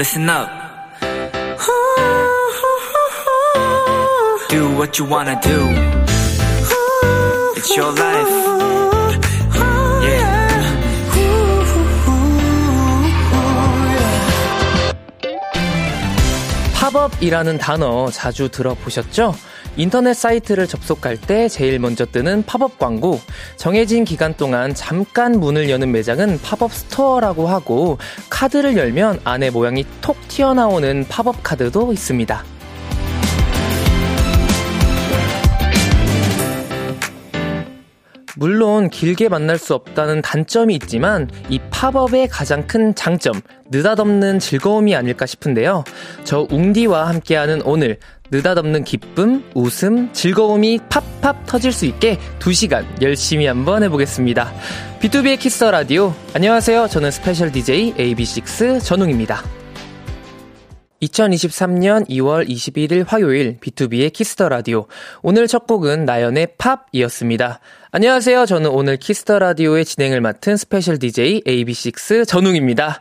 listen up. Do what you wanna do. It's your life. 팝업이라는 단어 자주 들어보셨죠? 인터넷 사이트를 접속할 때 제일 먼저 뜨는 팝업 광고. 정해진 기간 동안 잠깐 문을 여는 매장은 팝업 스토어라고 하고 카드를 열면 안에 모양이 톡 튀어나오는 팝업 카드도 있습니다. 물론 길게 만날 수 없다는 단점이 있지만 이 팝업의 가장 큰 장점, 느닷없는 즐거움이 아닐까 싶은데요. 저 웅디와 함께하는 오늘 느닷없는 기쁨, 웃음, 즐거움이 팝팝 터질 수 있게 2시간 열심히 한번 해보겠습니다. BTOB의 키스 더 라디오. 안녕하세요. 저는 special DJ AB6IX 전웅입니다. 2023년 2월 21일 화요일 BTOB의 키스 더 라디오. 오늘 첫 곡은 나연의 POP이었습니다. 안녕하세요. 저는 오늘 키스 더 라디오의 진행을 맡은 special DJ AB6IX 전웅입니다.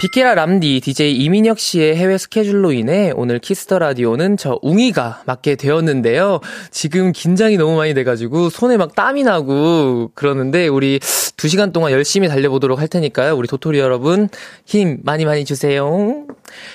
비키라 람디 DJ 이민혁 씨의 해외 스케줄로 인해 오늘 키스 더 라디오는 저 웅이가 맡게 되었는데요. 지금 긴장이 너무 많이 돼가지고 손에 막 땀이 나고 그러는데 우리 두 시간 동안 열심히 달려보도록 할 테니까요. 우리 도토리 여러분 힘 많이 많이 주세요.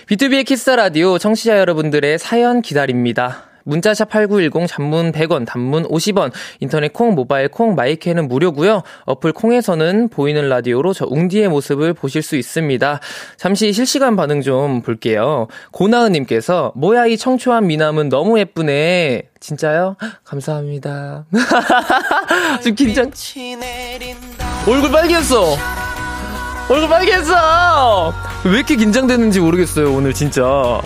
BTOB의 키스 더 라디오 청취자 여러분들의 사연 기다립니다. 문자샵 8910 장문 100원, 단문 50원, 인터넷 콩, 모바일 콩, 마이케이는 무료고요. 어플 콩에서는 보이는 라디오로 저 웅디의 모습을 보실 수 있습니다. 잠시 실시간 반응 좀 볼게요. 고나은 님께서 뭐야 이 청초한 미남은 너무 예쁘네. 진짜요? 감사합니다. 좀 긴장. 얼굴 빨개졌어. 얼굴 빨개졌어. 왜 이렇게 긴장되는지 모르겠어요, 오늘 진짜.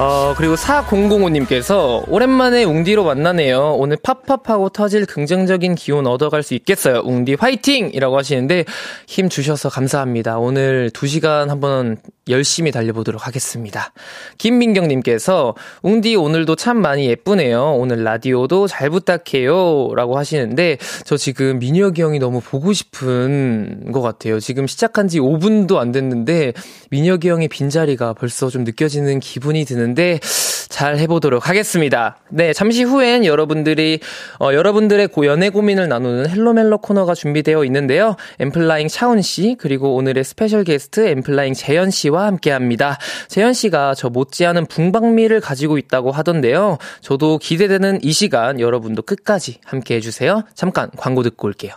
어, 그리고 4005님께서 오랜만에 웅디로 만나네요. 오늘 팝팝하고 터질 긍정적인 기운 얻어갈 수 있겠어요. 웅디 화이팅! 이라고 하시는데 힘 주셔서 감사합니다. 오늘 2시간 한번 열심히 달려보도록 하겠습니다. 김민경님께서 웅디 오늘도 참 많이 예쁘네요. 오늘 라디오도 잘 부탁해요. 라고 하시는데 저 지금 민혁이 형이 너무 보고 싶은 것 같아요. 지금 시작한 지 5분도 안 됐는데 민혁이 형의 빈자리가 벌써 좀 느껴지는 기분이 드는 있는데 잘 해보도록 하겠습니다. 네, 잠시 후엔 여러분들이 어, 여러분들의 고 연애 고민을 나누는 헬로멜로 코너가 준비되어 있는데요. 엔플라잉 차훈 씨 그리고 오늘의 special 게스트 엔플라잉 재현 씨와 함께합니다. 재현 씨가 저 못지않은 붕방미를 가지고 있다고 하던데요. 저도 기대되는 이 시간 여러분도 끝까지 함께해 주세요. 잠깐 광고 듣고 올게요.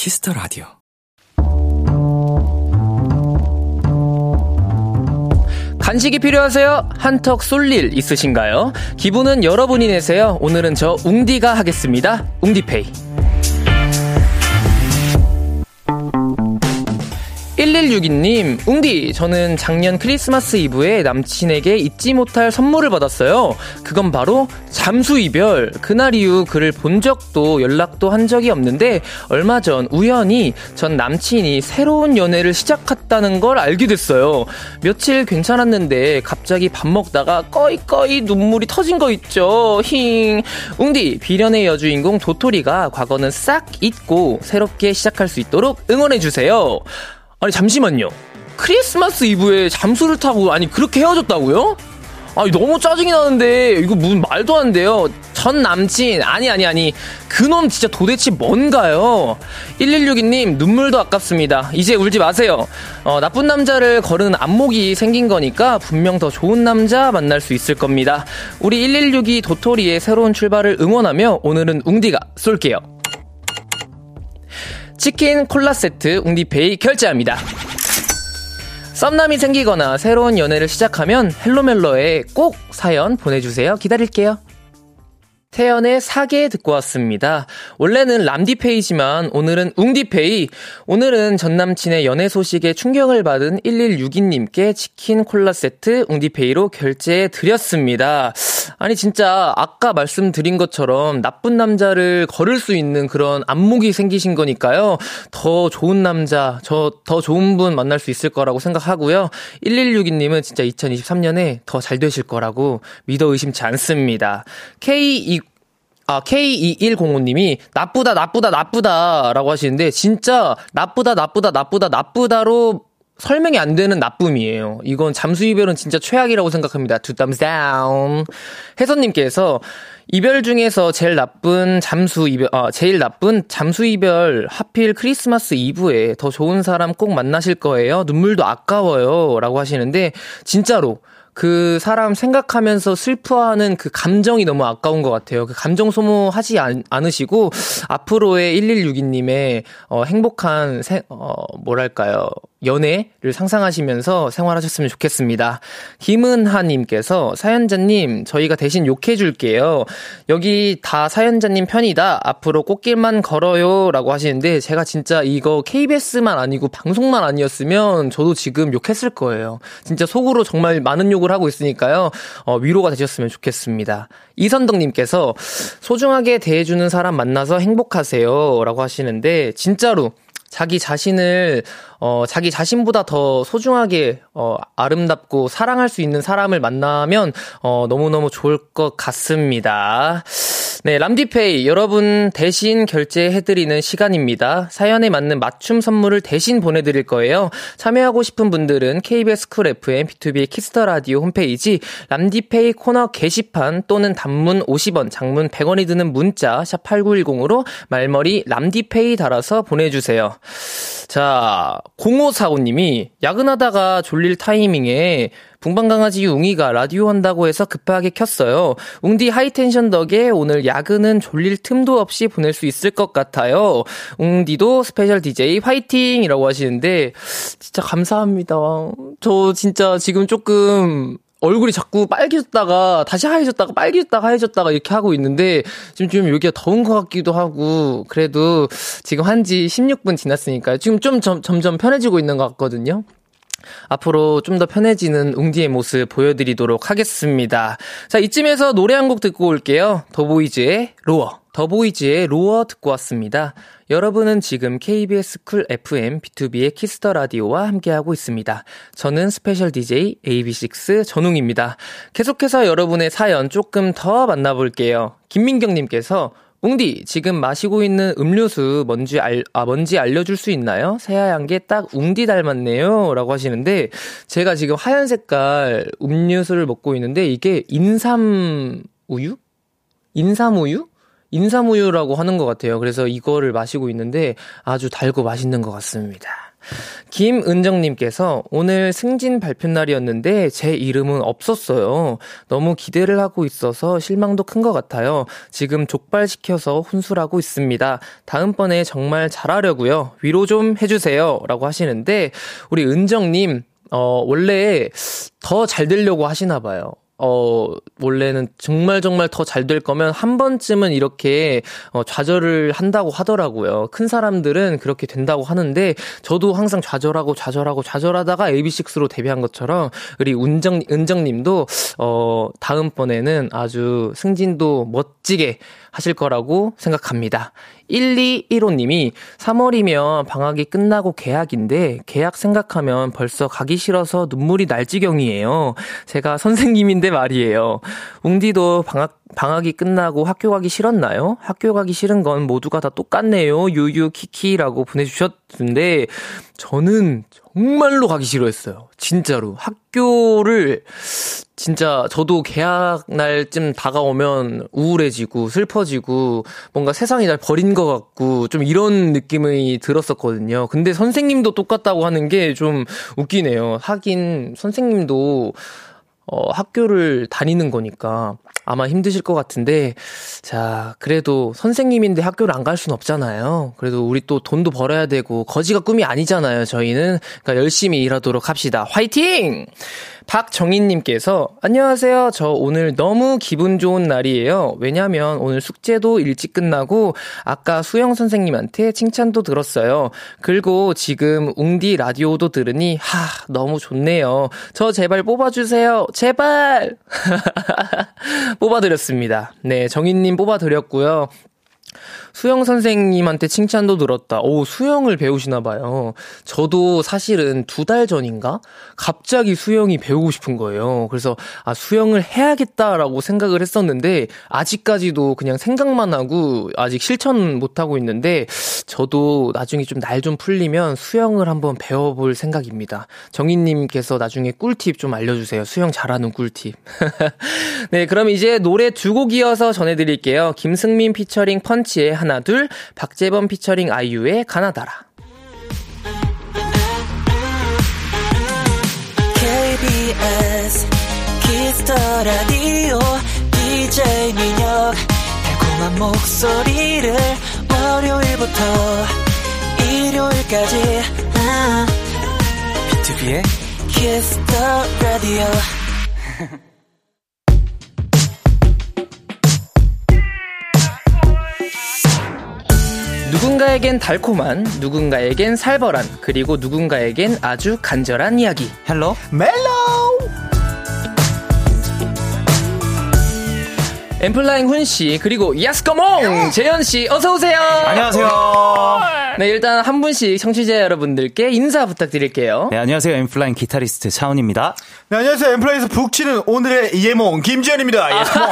키스 더 라디오. 간식이 필요하세요? 한턱 쏠 일 있으신가요? 기분은 여러분이 내세요. 오늘은 저 웅디가 하겠습니다. 웅디페이. 1162님, 웅디, 저는 작년 크리스마스 이브에 남친에게 잊지 못할 선물을 받았어요. 그건 바로 잠수 이별. 그날 이후 그를 본 적도 연락도 한 적이 없는데, 얼마 전 우연히 전 남친이 새로운 연애를 시작했다는 걸 알게 됐어요. 며칠 괜찮았는데, 갑자기 밥 먹다가 꺼이꺼이 눈물이 터진 거 있죠. 힝. 웅디, 비련의 여주인공 도토리가 과거는 싹 잊고 새롭게 시작할 수 있도록 응원해주세요. 아니 잠시만요. 크리스마스 이브에 잠수를 타고 아니 그렇게 헤어졌다고요? 아니 너무 짜증이 나는데 이거 무슨 말도 안 돼요. 전 남친 아니 아니 아니 그놈 진짜 도대체 뭔가요? 1162님 눈물도 아깝습니다. 이제 울지 마세요. 어, 나쁜 남자를 거르는 안목이 생긴 거니까 분명 더 좋은 남자 만날 수 있을 겁니다. 우리 1162 도토리의 새로운 출발을 응원하며 오늘은 웅디가 쏠게요. 치킨 콜라 세트 웅디페이 결제합니다. 썸남이 생기거나 새로운 연애를 시작하면 헬로멜로에 꼭 사연 보내주세요. 기다릴게요. 태연의 사계 듣고 왔습니다. 원래는 람디페이지만 오늘은 웅디페이. 오늘은 전 남친의 연애 소식에 충격을 받은 1162님께 치킨 콜라 세트 웅디페이로 결제해 드렸습니다. 아니 진짜 아까 말씀드린 것처럼 나쁜 남자를 거를 수 있는 그런 안목이 생기신 거니까요. 더 좋은 남자, 저 더 좋은 분 만날 수 있을 거라고 생각하고요. 1162님은 진짜 2023년에 더 잘 되실 거라고 믿어 의심치 않습니다. K2 아, K2105님이 나쁘다, 나쁘다, 나쁘다 라고 하시는데, 진짜 나쁘다, 나쁘다, 나쁘다, 나쁘다로 설명이 안 되는 나쁨이에요. 이건 잠수 이별은 진짜 최악이라고 생각합니다. 두 thumbs down. 혜선님께서 이별 중에서 제일 나쁜 잠수 이별, 아, 제일 나쁜 잠수 이별 하필 크리스마스 이브에 더 좋은 사람 꼭 만나실 거예요. 눈물도 아까워요. 라고 하시는데, 진짜로. 그 사람 생각하면서 슬퍼하는 그 감정이 너무 아까운 것 같아요. 그 감정 소모하지 않, 으시고 앞으로의 1162님의 어, 행복한 세, 어, 뭐랄까요 연애를 상상하시면서 생활하셨으면 좋겠습니다. 김은하님께서 사연자님 저희가 대신 욕해줄게요. 여기 다 사연자님 편이다. 앞으로 꽃길만 걸어요 라고 하시는데 제가 진짜 이거 KBS만 아니고 방송만 아니었으면 저도 지금 욕했을 거예요. 진짜 속으로 정말 많은 욕을 하고 있으니까요. 어, 위로가 되셨으면 좋겠습니다. 이선덕님께서 소중하게 대해주는 사람 만나서 행복하세요 라고 하시는데 진짜로 자기 자신을 어 자기 자신보다 더 소중하게 어 아름답고 사랑할 수 있는 사람을 만나면 어 너무너무 좋을 것 같습니다. 네, 람디페이 여러분 대신 결제해드리는 시간입니다. 사연에 맞는 맞춤 선물을 대신 보내드릴 거예요. 참여하고 싶은 분들은 KBS 쿨 FM BTOB 키스 더 라디오 홈페이지 람디페이 코너 게시판 또는 단문 50원, 장문 100원이 드는 문자 샵 #8910으로 말머리 람디페이 달아서 보내주세요. 자, 0545님이 야근하다가 졸릴 타이밍에 붕방강아지 웅이가 라디오 한다고 해서 급하게 켰어요. 웅디 high tension 덕에 오늘 야근은 졸릴 틈도 없이 보낼 수 있을 것 같아요. 웅디도 special DJ 화이팅! 이라고 하시는데, 진짜 감사합니다. 저 진짜 지금 조금 얼굴이 자꾸 빨개졌다가 다시 하얘졌다가 빨개졌다가 하얘졌다가 이렇게 하고 있는데 지금 좀 여기가 더운 것 같기도 하고 그래도 지금 한 지 16분 지났으니까 지금 좀 점, 점점 편해지고 있는 것 같거든요. 앞으로 좀 더 편해지는 웅디의 모습 보여드리도록 하겠습니다. 자, 이쯤에서 노래 한 곡 듣고 올게요. 더보이즈의 ROAR. 더보이즈의 ROAR 듣고 왔습니다. 여러분은 지금 KBS 쿨 FM BTOB의 키스 더 라디오와 함께하고 있습니다. 저는 special DJ AB6IX 전웅입니다. 계속해서 여러분의 사연 조금 더 만나볼게요. 김민경님께서 웅디, 지금 마시고 있는 음료수 뭔지 알, 아, 뭔지 알려줄 수 있나요? 새하얀 게 딱 웅디 닮았네요. 라고 하시는데, 제가 지금 하얀 색깔 음료수를 먹고 있는데, 이게 인삼 우유? 인삼 우유? 인삼 우유라고 하는 것 같아요. 그래서 이거를 마시고 있는데, 아주 달고 맛있는 것 같습니다. 김은정님께서 오늘 승진 발표 날이었는데 제 이름은 없었어요. 너무 기대를 하고 있어서 실망도 큰 것 같아요. 지금 족발시켜서 혼술하고 있습니다. 다음번에 정말 잘하려고요. 위로 좀 해주세요. 라고 하시는데 우리 은정님 어, 원래 더 잘 되려고 하시나 봐요. 어, 원래는 정말 정말 더 잘 될 거면 한 번쯤은 이렇게 어, 좌절을 한다고 하더라고요. 큰 사람들은 그렇게 된다고 하는데 저도 항상 좌절하고 좌절하고 좌절하다가 AB6IX로 데뷔한 것처럼 우리 은정 은정 님도 어, 다음번에는 아주 승진도 멋지게 하실 거라고 생각합니다. 1215님이 3월이면 방학이 끝나고 개학인데 개학 생각하면 벌써 가기 싫어서 눈물이 날 지경이에요. 제가 선생님인데 말이에요. 웅디도 방학 방학이 끝나고 학교 가기 싫었나요? 학교 가기 싫은 건 모두가 다 똑같네요. 유유 키키라고 보내주셨는데 저는 정말로 가기 싫어했어요. 진짜로 학교를 진짜 저도 개학 날쯤 다가오면 우울해지고 슬퍼지고 뭔가 세상이 날 버린 것 같고 좀 이런 느낌이 들었었거든요. 근데 선생님도 똑같다고 하는 게 좀 웃기네요. 하긴 선생님도 어, 학교를 다니는 거니까 아마 힘드실 것 같은데, 자, 그래도 선생님인데 학교를 안 갈 수는 없잖아요. 그래도 우리 또 돈도 벌어야 되고, 거지가 꿈이 아니잖아요, 저희는. 그러니까 열심히 일하도록 합시다. 화이팅! 박정희님께서 안녕하세요. 저 오늘 너무 기분 좋은 날이에요. 왜냐면 오늘 숙제도 일찍 끝나고 아까 수영 선생님한테 칭찬도 들었어요. 그리고 지금 웅디 라디오도 들으니 하 너무 좋네요. 저 제발 뽑아주세요. 제발 뽑아드렸습니다. 네 정희님 뽑아드렸고요. 수영 선생님한테 칭찬도 들었다. 오, 수영을 배우시나 봐요. 저도 사실은 두 달 전인가? 갑자기 수영이 배우고 싶은 거예요. 그래서, 아, 수영을 해야겠다라고 생각을 했었는데, 아직까지도 그냥 생각만 하고, 아직 실천 못 하고 있는데, 저도 나중에 좀 날 좀 풀리면 수영을 한번 배워볼 생각입니다. 정희님께서 나중에 꿀팁 좀 알려주세요. 수영 잘하는 꿀팁. 네, 그럼 이제 노래 두 곡 이어서 전해드릴게요. 김승민 피처링 펀치의 하나 둘, 박재범 피처링 아이유의 가나다라. KBS 키스 더 라디오 DJ 민혁 달콤한 목소리를 월요일부터 일요일까지. 아, B2B의 키스터 라디오 누군가에겐 달콤한, 누군가에겐 살벌한, 그리고 누군가에겐 아주 간절한 이야기. Hello 멜로 N.Flying 훈 씨, 그리고 Yes come on! 재현 씨, 어서오세요! 안녕하세요. 네, 일단 한 분씩 청취자 여러분들께 인사 부탁드릴게요. 네, 안녕하세요. N.Flying 기타리스트 차훈입니다. 네, 안녕하세요. 엠플라이에서 북 치는 오늘의 이예몽 김재현입니다. Yes, come on.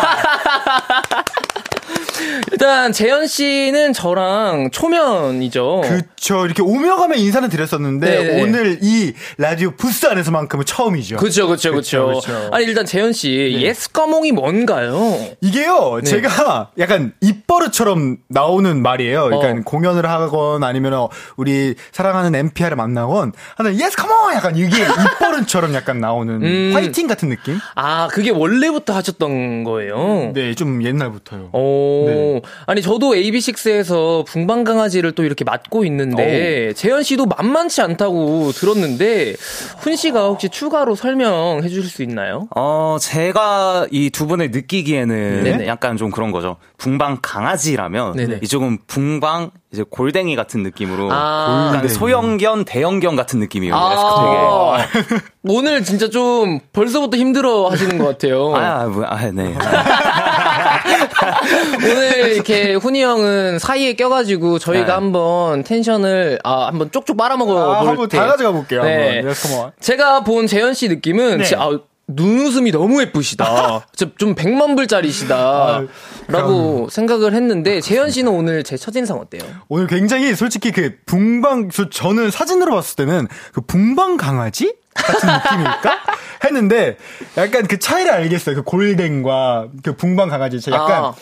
일단 재현 씨는 저랑 초면이죠. 그쵸. 이렇게 오며 가며 인사는 드렸었는데 네네. 오늘 이 라디오 부스 안에서만큼은 처음이죠. 그쵸, 그쵸, 그쵸. 그쵸, 그쵸. 아니, 일단 재현 씨, Yes come on이 뭔가요? 이게요, 네. 제가 약간 입버릇처럼 나오는 말이에요. 그러니까 어. 공연을 하건 아니면 우리 사랑하는 N.Fia를 만나건 하는 Yes come on 약간 이게 입버릇처럼 약간 나오는 음. 화이팅 같은 느낌? 아, 그게 원래부터 하셨던 거예요? 네, 좀 옛날부터요. 오, 네. 아니 저도 AB6IX에서 붕방 강아지를 또 이렇게 맡고 있는데 재현 씨도 만만치 않다고 들었는데 훈 씨가 혹시 추가로 설명해 주실 수 있나요? 어, 제가 이 두 분을 느끼기에는 네네. 약간 좀 그런 거죠. 붕방 강아지라면 네네. 이쪽은 붕방 이제 골댕이 같은 느낌으로 아. 골댕이. 소형견, 대형견 같은 느낌이에요. 아, 오늘 진짜 좀 벌써부터 힘들어 하시는 것 같아요. 되게. 아, 뭐, 아, 네. 오늘 이렇게 훈이 형은 사이에 껴가지고 저희가 네. 한번 텐션을 아 한번 쪽쪽 빨아먹어 아, 볼 한번 때. 다 가져가 볼게요. 네. 한번. 제가 본 재현 씨 느낌은 네. 아, 눈웃음이 너무 예쁘시다. 진짜 좀 100만 불짜리시다. 아, 라고 생각을 했는데 재현 씨는 오늘 제 첫인상 어때요? 오늘 굉장히 솔직히 그 붕방 저, 저는 사진으로 봤을 때는 그 붕방 강아지 같은 느낌일까 했는데 약간 그 차이를 알겠어요. 그 골댕과 그 붕방 강아지 제가 약간 아.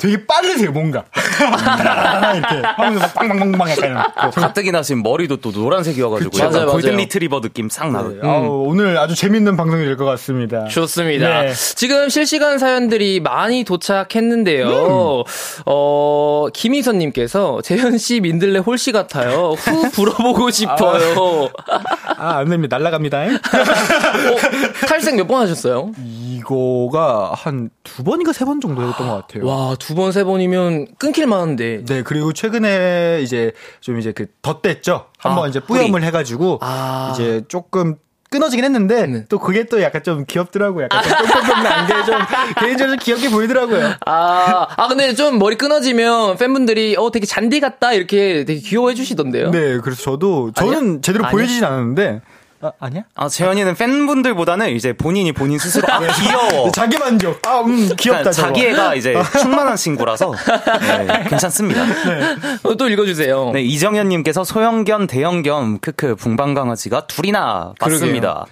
되게 빠르세요 뭔가 이렇게 하면서 막 빵빵빵빵 약간 또 가뜩이나 지금 머리도 또 노란색이어가지고 그쵸. 약간 맞아요, 골든. 리트리버 느낌 싹 나고. 네, 아우, 오늘 아주 재밌는 방송이 될 것 같습니다. 좋습니다. 네. 지금 실시간 사연들이 많이 도착했는데요. 어, 김희선님께서 재현 씨 민들레 홀씨 같아요. 후 불어보고 싶어요. 아, 안 됩니다. 날라갑니다. 어, 탈색 몇 번 하셨어요? 이거가 한 두 번인가 세 번 정도 했던 것 같아요. 와, 두 번, 세 번이면 끊길 만한데. 네, 그리고 최근에 이제 좀 이제 그 덧댔죠. 한번 아, 이제 뿌염을 해가지고 아. 이제 조금 끊어지긴 했는데 네. 또 그게 또 약간 좀 귀엽더라고요. 약간 좀 뿅뿅뿅 난게 좀 개인적으로 좀 귀엽게 보이더라고요. 아, 아, 근데 좀 머리 끊어지면 팬분들이, 어, 되게 잔디 같다, 이렇게 되게 귀여워해 주시던데요? 네, 그래서 저도 저는 아니야? 제대로 아니야? 보여지진 않았는데 아, 아니야? 아, 재현이는 팬분들보다는 이제 본인이 본인 스스로 아, 귀여워. 네, 자기 만족. 아, 음, 귀엽다. 그러니까 저거. 자기애가 이제 충만한 친구라서 네, 괜찮습니다. 어, 또 읽어주세요. 네, 이정현님께서 소형견, 대형견, 크크, 붕방강아지가 둘이나 봤습니다.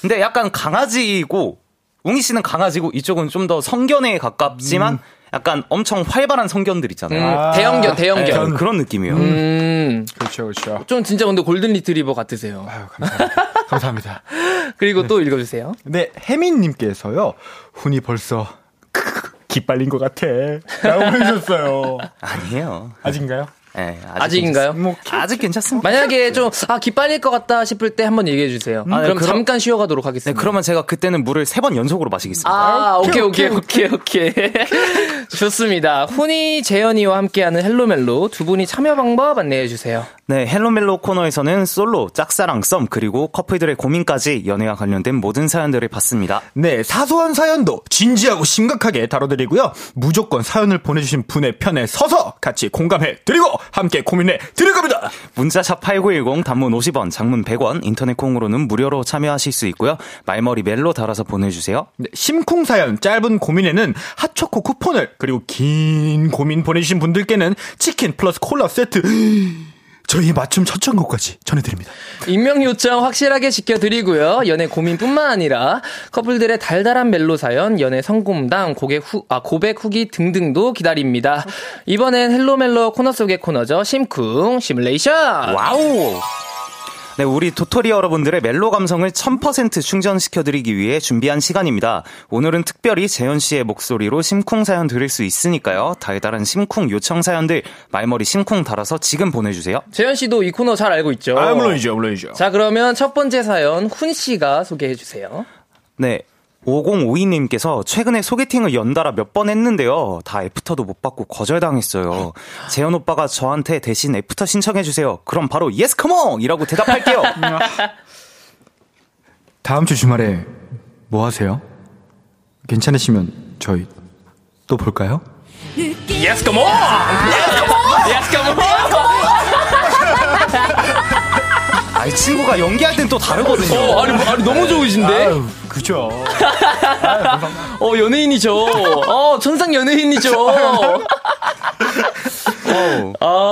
근데 약간 강아지고, 웅이 씨는 강아지고, 이쪽은 좀 더 성견에 가깝지만, 약간 엄청 활발한 성견들 음, 있잖아요. 아. 대형견, 네, 대형견. 그런 느낌이에요. 음, 그렇죠, 그렇죠. 좀 진짜 근데 골든 리트리버 같으세요. 아유, 감사합니다. 감사합니다. 그리고 또 읽어주세요. 네, 혜민님께서요, 훈이 벌써, 기빨린 것 같아. 라고 해주셨어요. 아니에요. 아직인가요? 네, 아직 인가요? 괜찮습니다. 뭐, 아직 괜찮습니다. 만약에 좀, 아, 기빨릴 것 같다 싶을 때 한번 얘기해 주세요. 아, 네, 그럼 그럼- 잠깐 쉬어가도록 네, 하겠습니다. 그러면 제가 그때는 물을 세 번 연속으로 마시겠습니다. 아, 오케이, 오케이, 오케이, 오케이. 좋습니다. 훈이, 재현이와 함께하는 Hello 멜로 두 분이 참여 방법 안내해 주세요. 네, Hello 멜로 코너에서는 솔로, 짝사랑, 썸, 그리고 커플들의 고민까지 연애와 관련된 모든 사연들을 봤습니다. 네, 사소한 사연도 진지하고 심각하게 다뤄드리고요. 무조건 사연을 보내주신 분의 편에 서서 같이 공감해 드리고 함께 고민해 드릴 겁니다. 문자샵 8910 단문 50원, 장문 100원, 인터넷 콩으로는 무료로 참여하실 수 있고요. 말머리 멜로 달아서 보내주세요. 네, 심쿵 사연, 짧은 고민에는 핫초코 쿠폰을, 그리고 긴 고민 보내주신 분들께는 치킨 플러스 콜라 세트, 저희 맞춤 초청곡까지 전해드립니다. 익명 요청 확실하게 지켜드리고요. 연애 고민뿐만 아니라 커플들의 달달한 멜로 사연, 연애 성공담, 고백 후, 아, 고백 후기 등등도 기다립니다. 이번엔 Hello 멜로 코너 속의 코너죠. 심쿵 시뮬레이션. 와우! 네, 우리 도토리 여러분들의 멜로 감성을 1000% 충전시켜드리기 위해 준비한 시간입니다. 오늘은 특별히 재현 씨의 목소리로 심쿵 사연 들을 수 있으니까요. 달달한 심쿵 요청 사연들 말머리 심쿵 달아서 지금 보내주세요. 재현 씨도 이 코너 잘 알고 있죠? 아, 물론이죠, 물론이죠. 자, 그러면 첫 번째 사연 훈 씨가 소개해 주세요. 네. 5052님께서 최근에 소개팅을 연달아 몇 번 했는데요. 다 애프터도 못 받고 거절당했어요. 재현 오빠가 저한테 대신 애프터 신청해주세요. 그럼 바로 Yes come on! 이라고 대답할게요. 다음 주 주말에 뭐 하세요? 괜찮으시면 저희 또 볼까요? Yes come on! Yes come on! 아이, 친구가 연기할 땐 또 다르거든요. 어, 아니, 아니, 너무 좋으신데? 그죠. 어, 연예인이죠. 어, 천상 연예인이죠.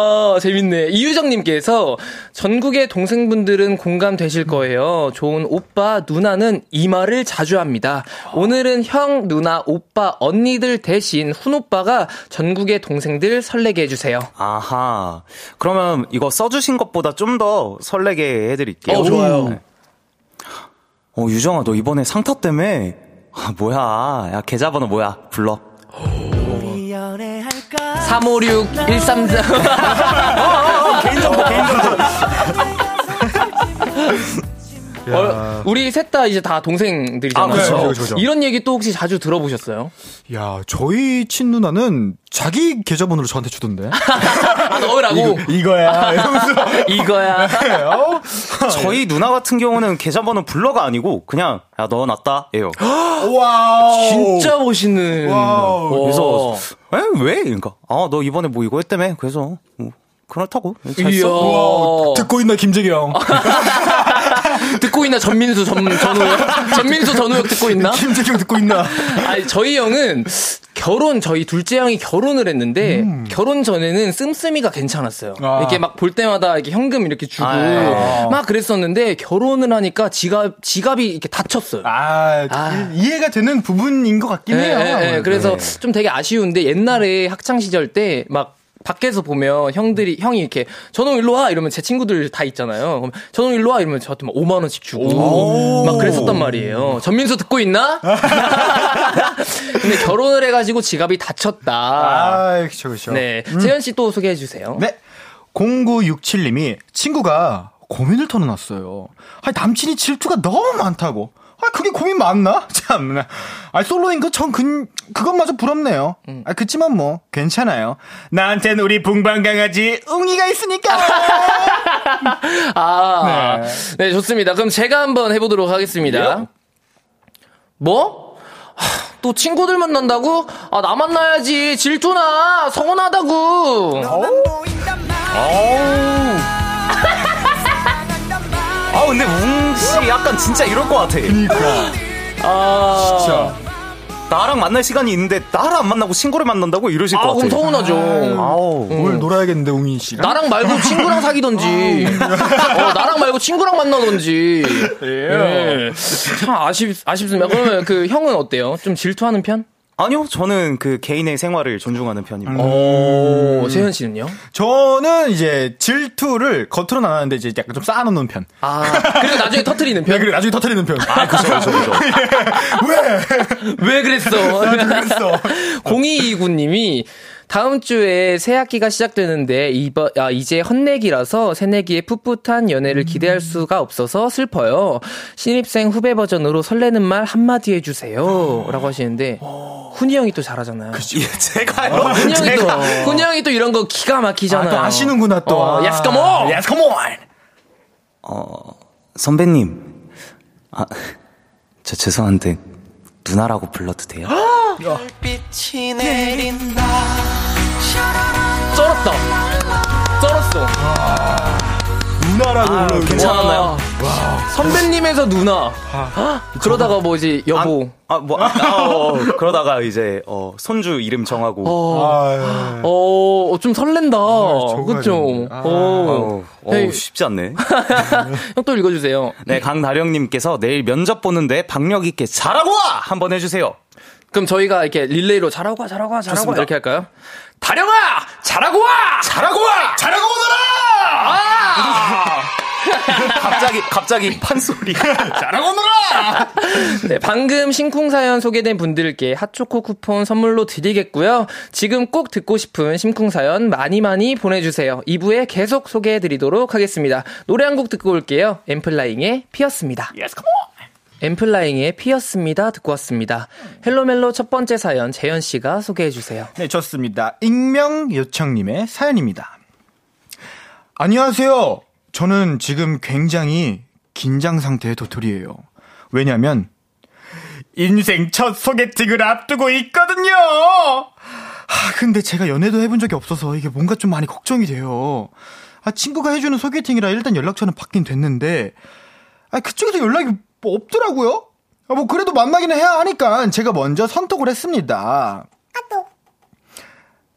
아, 재밌네. 이유정님께서 전국의 동생분들은 공감되실 거예요. 좋은 오빠, 누나는 이 말을 자주 합니다. 오늘은 형, 누나, 오빠, 언니들 대신 훈 오빠가 전국의 동생들 설레게 해주세요. 아하. 그러면 이거 써주신 것보다 좀 더 설레게 해드릴게요. 어, 좋아요. 네. 어, 유정아, 너 이번에 상타 때문에, 아, 뭐야. 야, 계좌번호 뭐야. 불러. 356 133 개인정보, 개인정보. 어, 우리 셋 다 이제 다 동생들이잖아요. 아, 그렇죠, 그렇죠, 그렇죠. 이런 얘기 또 혹시 자주 들어보셨어요? 야, 저희 친 누나는 자기 계좌번호를 저한테 주던데. 아, 넣으라고? 이거 야. 이러면서. 이거야. 어? 저희 누나 같은 경우는 계좌번호 불러가 아니고, 그냥, 야, 넣어놨다. 예요. 와우. 진짜 멋있는. 와우. 와. 그래서, 에? 왜? 그러니까, 아, 너 이번에 뭐 이거 했다며? 그래서, 뭐, 그렇다고. 잘 이야. 써. 와, 듣고 있나, 김재경. 듣고 있나 전민수 전 전우혁 전민수 전우혁 듣고 있나? 김재경 듣고 있나. 아니 저희 형은 결혼 저희 둘째 형이 결혼을 했는데 결혼 전에는 씀씀이가 괜찮았어요. 아. 이렇게 막 볼 때마다 이렇게 현금 이렇게 주고 아. 막 그랬었는데 결혼을 하니까 지갑 지갑이 이렇게 닫혔어요. 아, 아. 이- 이해가 되는 부분인 것 같긴 네, 해요. 네, 네. 그래서 좀 되게 아쉬운데 옛날에 학창 시절 때 막 밖에서 보면 형들이 형이 이렇게 전홍 일로 와 이러면 제 친구들 다 있잖아요. 그럼 전홍 일로 와 이러면 저한테 막 5만 원씩 주고 막 그랬었단 말이에요. 전민수 듣고 있나? 근데 결혼을 해가지고 지갑이 닫혔다. 아, 그쵸, 그쵸. 네, 재현 씨 또 소개해 주세요. 네. 0967님이 친구가 고민을 털어놨어요. 아니, 남친이 질투가 너무 많다고. 아, 그게 고민 맞나? 참나. 아, 솔로인 거 전 그, 그것마저 부럽네요. 아, 그치만 뭐, 괜찮아요. 나한텐 우리 붕방 강아지 웅이가 있으니까. 아, 네. 네. 좋습니다. 그럼 제가 한번 해보도록 하겠습니다. 예. 뭐? 하, 또 친구들 만난다고? 아, 나 만나야지. 질투나. 서운하다고. 아, 근데 웅씨 약간 진짜 이럴 것 같아. 그니까. 아, 진짜. 나랑 만날 시간이 있는데, 나랑 안 만나고 친구를 만난다고 이러실 아, 것 그럼 같아. 서운하죠. 아우. 오늘 놀아야겠는데, 웅이 씨랑. 나랑 말고 친구랑 사귀던지, 어, 나랑 말고 친구랑 만나던지. 예. 참 아쉽, 아쉽습니다. 그러면 그 형은 어때요? 좀 질투하는 편? 아니요, 저는 그 개인의 생활을 존중하는 편입니다. 오, 세현 씨는요? 저는 이제 질투를 겉으로는 안 하는데, 이제 약간 좀 쌓아놓는 편. 아, 그리고 나중에 터트리는 네, 편? 그리고 나중에 터트리는 편. 아, 그죠, 그죠, 그죠. 왜? 왜 그랬어? 나한테 그랬어. 0229님이 다음 주에 새 학기가 시작되는데 이번 아, 이제 헛내기라서 새내기의 풋풋한 연애를 기대할 수가 없어서 슬퍼요. 신입생 후배 버전으로 설레는 말 한마디 해주세요라고 하시는데 훈이 형이 또 잘하잖아요. 예, 제가요. 어, 훈이 형이 또 제가 훈이 형이 또 이런 거 기가 막히잖아요. 아, 또 아시는구나, 또. 어, 아. yes, come on. Yes, come on. 선배님. 아, 저 죄송한데 누나라고 불러도 돼요? 빛이 내린다 쩔었다. 쩔었어. 누나라고 아, 괜찮았나요? 와. 선배님에서 누나. 그러다가 뭐지 여보. 아, 뭐, 아, 어, 그러다가 이제, 어, 손주 이름 정하고. 어, 아, 어, 좀 설렌다. 그쵸? 아. 어. 어, 어, 네. 쉽지 않네. 형 또 읽어주세요. 네, 강다령님께서 내일 면접 보는데 박력 있게 잘하고 와! 한번 해주세요. 그럼 저희가 이렇게 릴레이로 잘하고 와, 잘하고 와, 잘하고 와 좋습니다. 이렇게 할까요? 다령아! 잘하고 와! 잘하고 와! 잘하고 오너라! 갑자기, 갑자기 판소리. 잘하고 오너라! 네, 방금 심쿵 사연 소개된 분들께 핫초코 쿠폰 선물로 드리겠고요. 지금 꼭 듣고 싶은 심쿵 사연 많이 많이 보내주세요. 2부에 계속 소개해드리도록 하겠습니다. 노래 한 곡 듣고 올게요. 엠플라잉의 피었습니다. 엠플라잉의 피었습니다. 듣고 왔습니다. 헬로멜로 첫 번째 사연 재현 씨가 소개해 주세요. 네, 좋습니다. 익명 요청님의 사연입니다. 안녕하세요. 저는 지금 굉장히 긴장 상태의 도토리예요. 왜냐면 인생 첫 소개팅을 앞두고 있거든요. 아, 근데 제가 연애도 해본 적이 없어서 이게 뭔가 좀 많이 걱정이 돼요. 아, 친구가 해주는 소개팅이라 일단 연락처는 받긴 됐는데, 아, 그쪽에서 연락이 뭐 없더라고요? 아, 뭐, 그래도 만나기는 해야 하니까 제가 먼저 선톡을 했습니다.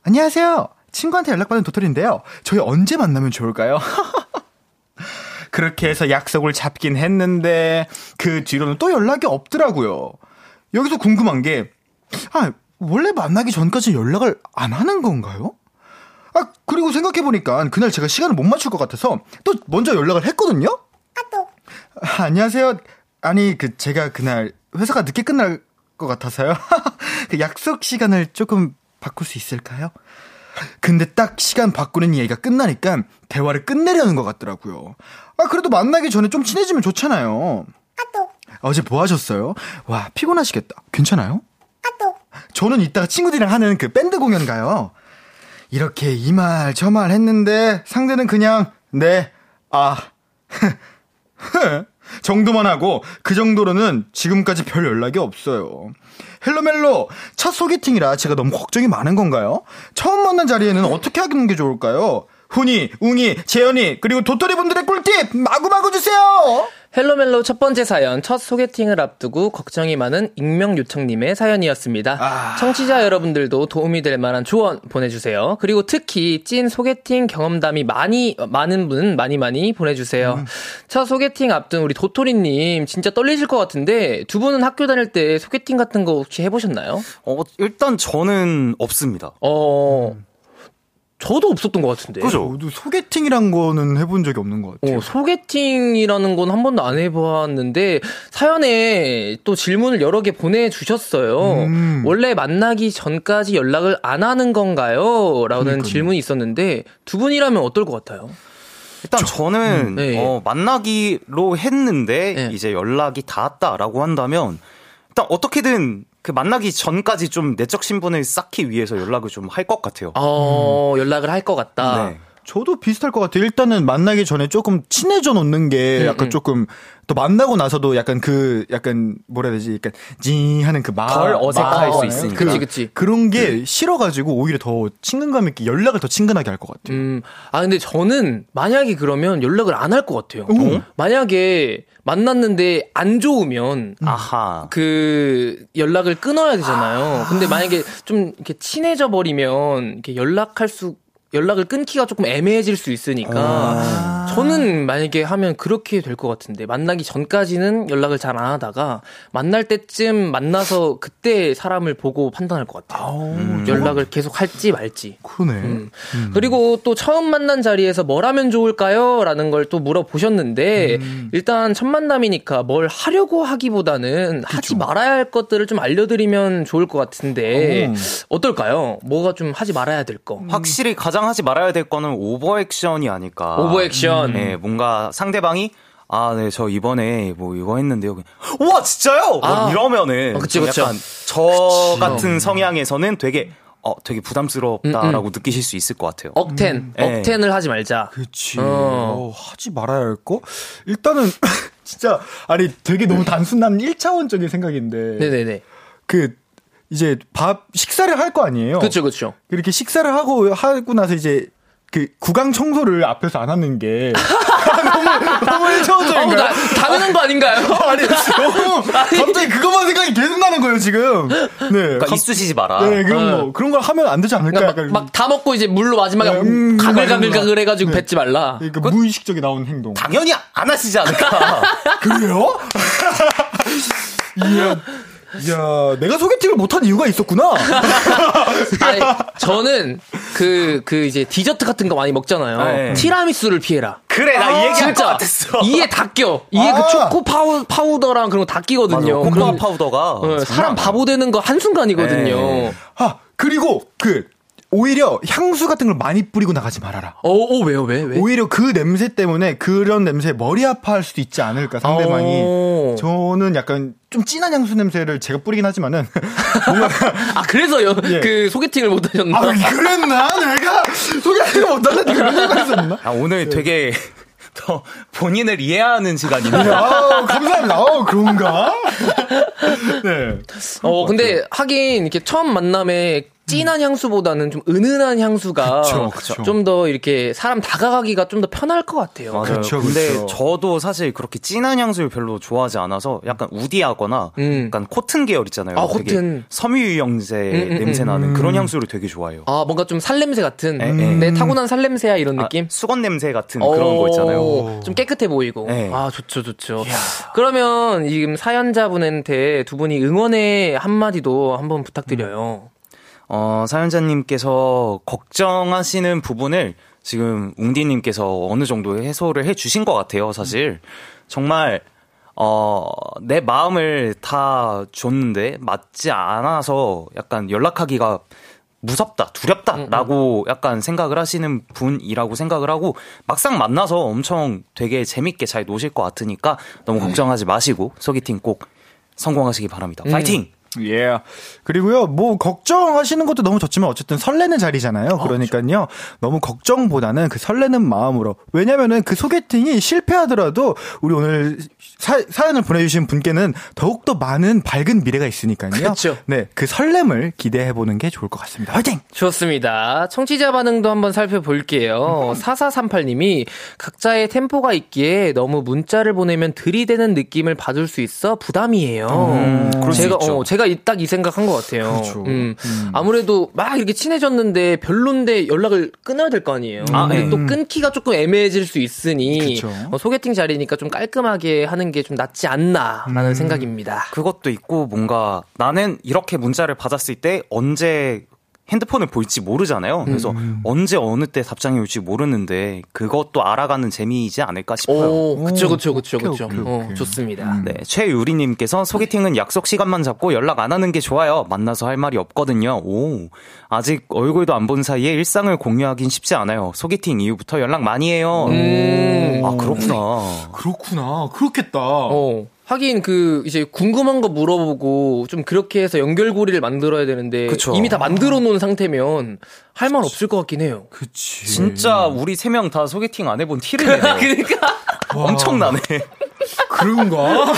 안녕하세요. 친구한테 연락받은 도토리인데요. 저희 언제 만나면 좋을까요? 그렇게 해서 약속을 잡긴 했는데, 그 뒤로는 또 연락이 없더라고요. 여기서 궁금한 게, 아, 원래 만나기 전까지 연락을 안 하는 건가요? 아, 그리고 생각해보니까 그날 제가 시간을 못 맞출 것 같아서 또 먼저 연락을 했거든요? 아, 안녕하세요. 아니, 그, 제가 그날 회사가 늦게 끝날 것 같아서요. 그 약속 시간을 조금 바꿀 수 있을까요? 근데 딱 시간 바꾸는 얘기가 끝나니까 대화를 끝내려는 것 같더라고요. 아, 그래도 만나기 전에 좀 친해지면 좋잖아요. 어제 뭐 하셨어요? 와, 피곤하시겠다. 괜찮아요? 저는 이따가 친구들이랑 하는 그 밴드 공연 가요. 이렇게 이 말 저 말 했는데 상대는 그냥 네, 아, 정도만 하고 그 정도로는 지금까지 별 연락이 없어요. Hello 멜로 첫 소개팅이라 제가 너무 걱정이 많은 건가요? 처음 만난 자리에는 어떻게 하는 게 좋을까요? 훈이, 웅이, 재현이 그리고 도토리 분들의 꿀팁 마구마구 주세요. Hello 멜로 첫 번째 사연, 첫 소개팅을 앞두고 걱정이 많은 익명 요청님의 사연이었습니다. 아. 청취자 여러분들도 도움이 될 만한 조언 보내주세요. 그리고 특히 찐 소개팅 경험담이 많이, 많은 분 많이 많이 보내주세요. 음. 첫 소개팅 앞둔 우리 도토리님 진짜 떨리실 것 같은데 두 분은 학교 다닐 때 소개팅 같은 거 혹시 해보셨나요? 어, 일단 저는 없습니다. 어, 저도 없었던 것 같은데. 그죠? 저도 소개팅이란 거는 해본 적이 없는 것 같아요. 어, 소개팅이라는 건 한 번도 안 해보았는데 사연에 또 질문을 여러 개 보내주셨어요. 음. 원래 만나기 전까지 연락을 안 하는 건가요? 라는 질문이 있었는데 두 분이라면 어떨 것 같아요? 일단 저는 네. 어, 만나기로 했는데 네. 이제 연락이 닿았다라고 한다면 일단 어떻게든 그 만나기 전까지 좀 내적 신분을 쌓기 위해서 연락을 좀 할 것 같아요. 어, 연락을 할 것 같다. 네. 저도 비슷할 것 같아요. 일단은 만나기 전에 조금 친해져 놓는 게 음, 약간 음. 조금 또 만나고 나서도 약간 그 약간 뭐라 해야 되지? 약간 징 하는 그 마, 덜 어색할 마- 수 있으니까. 그- 그치, 그치. 그런 게 싫어가지고 오히려 더 친근감 있게 연락을 더 친근하게 할 것 같아요. 음, 아, 근데 저는 만약에 그러면 연락을 안 할 것 같아요. 오. 만약에 만났는데 안 좋으면 아하. 그 연락을 끊어야 되잖아요. 근데 만약에 좀 이렇게 친해져 버리면 이렇게 연락할 수 연락을 끊기가 조금 애매해질 수 있으니까 아. 저는 만약에 하면 그렇게 될 것 같은데 만나기 전까지는 연락을 잘 안 하다가 만날 때쯤 만나서 그때 사람을 보고 판단할 것 같아요. 음. 연락을 계속 할지 말지. 그러네. 음. 음. 그리고 또 처음 만난 자리에서 뭘 하면 좋을까요? 라는 걸 또 물어보셨는데 음. 일단 첫 만남이니까 뭘 하려고 하기보다는 그쵸. 하지 말아야 할 것들을 좀 알려드리면 좋을 것 같은데 오. 어떨까요? 뭐가 좀 하지 말아야 될 거. 확실히 가장 가장 하지 말아야 될 거는 오버액션이 아닐까. 오버액션. 네, 뭔가 상대방이 아, 네, 저 이번에 뭐 이거 했는데요. 와, 진짜요? 뭐 아. 이러면은 어, 그치, 그치. 약간 저 그치. 같은 성향에서는 되게 어, 되게 부담스럽다라고 음, 음. 느끼실 수 있을 것 같아요. 억텐, 음. 억텐을 네. 하지 말자. 그치. 어. 어, 하지 말아야 할 거? 일단은, 진짜, 아니, 되게 너무 단순한 1차원적인 생각인데. 네네네. 그, 이제 밥 식사를 할 거 아니에요. 그렇죠, 그렇죠. 이렇게 식사를 하고 하고 나서 이제 그 구강 청소를 앞에서 안 하는 게 너무 너무 일차원적인가요? 어, 당연한 거 아닌가요? 아니 너무 갑자기 그것만 생각이 계속 나는 거예요 지금. 네, 그러니까 있으시지 마라. 네, 그런 어. 뭐 그런 걸 하면 안 되지 않을까? 그러니까 막다 먹고 이제 물로 마지막에 네, 음, 가글가글가글 해가지고 네. 뱉지 말라. 그러니까 그, 무의식적인 나온 행동. 당연히 안 하시지 않을까? 그래요? 이야. 야, 내가 소개팅을 못한 이유가 있었구나. 아니, 저는 그, 그 이제 디저트 같은 거 많이 먹잖아요. 네. 티라미수를 피해라. 그래, 나 아, 얘기 할 것 같았어. 이에 다 껴. 이에 그 아. 그 초코 파우, 파우더랑 그런 거 다 끼거든요. 코코아 파우더가. 어, 사람 바보 되는 거 한순간이거든요. 네. 아, 그리고 그, 오히려 향수 같은 걸 많이 뿌리고 나가지 말아라. 어, 어 왜요, 왜, 왜? 오히려 그 냄새 때문에 그런 냄새 머리 아파할 수도 있지 않을까 상대방이. 오. 어. 저는 약간 좀 진한 향수 냄새를 제가 뿌리긴 하지만은 뭔가 아 그래서 예. 그 소개팅을 못 하셨나? 아 그랬나? 내가 소개팅을 못 하는데 그런 얘기가 있었나? 아 오늘 네. 되게 더 본인을 이해하는 시간이네요. 네, 아, 감사합니다. 아, 그런가? 네. 어, 근데 하긴 이렇게 처음 만남에 진한 향수보다는 좀 은은한 향수가 좀 더 이렇게 사람 다가가기가 좀 더 편할 것 같아요. 맞아요. 그쵸, 근데 그쵸. 저도 사실 그렇게 진한 향수를 별로 좋아하지 않아서 약간 우디하거나 음. 약간 코튼 계열 있잖아요. 아, 코튼. 섬유유연제 음, 음, 음, 냄새 나는 그런 향수를 되게 좋아해요. 아, 뭔가 좀 살냄새 같은 네, 네. 내 타고난 살냄새야 이런 아, 느낌? 수건 냄새 같은 그런 거 있잖아요. 좀 깨끗해 보이고. 네. 아, 좋죠, 좋죠. 이야. 그러면 지금 사연자분한테 두 분이 응원의 한마디도 한번 부탁드려요. 어, 사연자님께서 걱정하시는 부분을 지금 웅디님께서 어느 정도 해소를 해 주신 것 같아요, 사실. 정말, 어, 내 마음을 다 줬는데 맞지 않아서 약간 연락하기가 무섭다, 두렵다 라고 음, 음. 약간 생각을 하시는 분이라고 생각을 하고 막상 만나서 엄청 되게 재밌게 잘 노실 것 같으니까 너무 걱정하지 마시고 소개팅 꼭 성공하시기 바랍니다. 파이팅! 예. Yeah. 그리고요, 뭐, 걱정하시는 것도 너무 좋지만, 어쨌든 설레는 자리잖아요. 아, 그러니까요. 너무 걱정보다는 그 설레는 마음으로. 왜냐면은 그 소개팅이 실패하더라도, 우리 오늘 사, 연을 보내주신 분께는 더욱더 많은 밝은 미래가 있으니까요. 그렇죠. 네. 그 설렘을 기대해보는 게 좋을 것 같습니다. 화이팅! 좋습니다. 청취자 반응도 한번 살펴볼게요. 4438님이 각자의 템포가 있기에 너무 문자를 보내면 들이대는 느낌을 받을 수 있어 부담이에요. 음, 제가, 어, 제가 딱 이 생각한 것 같아요. 그렇죠. 음. 음. 아무래도 막 이렇게 친해졌는데 별론데 연락을 끊어야 될 거 아니에요. 아, 네. 또 끊기가 조금 애매해질 수 있으니 어, 소개팅 자리니까 좀 깔끔하게 하는 게 좀 낫지 않나라는 음. 생각입니다. 그것도 있고 뭔가 나는 이렇게 문자를 받았을 때 언제 핸드폰을 볼지 모르잖아요. 그래서 음. 언제 어느 때 답장이 올지 모르는데 그것도 알아가는 재미이지 않을까 싶어요. 오, 그쵸, 그쵸, 그쵸, 그쵸. 어, 좋습니다. 음. 네, 최유리님께서 소개팅은 약속 시간만 잡고 연락 안 하는 게 좋아요. 만나서 할 말이 없거든요. 오, 아직 얼굴도 안 본 사이에 일상을 공유하긴 쉽지 않아요. 소개팅 이후부터 연락 많이 해요. 음. 아, 그렇구나. 그렇구나. 그렇겠다. 어. 하긴 그 이제 궁금한 거 물어보고 좀 그렇게 해서 연결고리를 만들어야 되는데 그쵸. 이미 다 만들어 놓은 상태면 할 말 없을 것 같긴 해요. 그치. 진짜 우리 세 명 다 소개팅 안 해본 티를 내요. 그러니까 엄청나네. 그런가?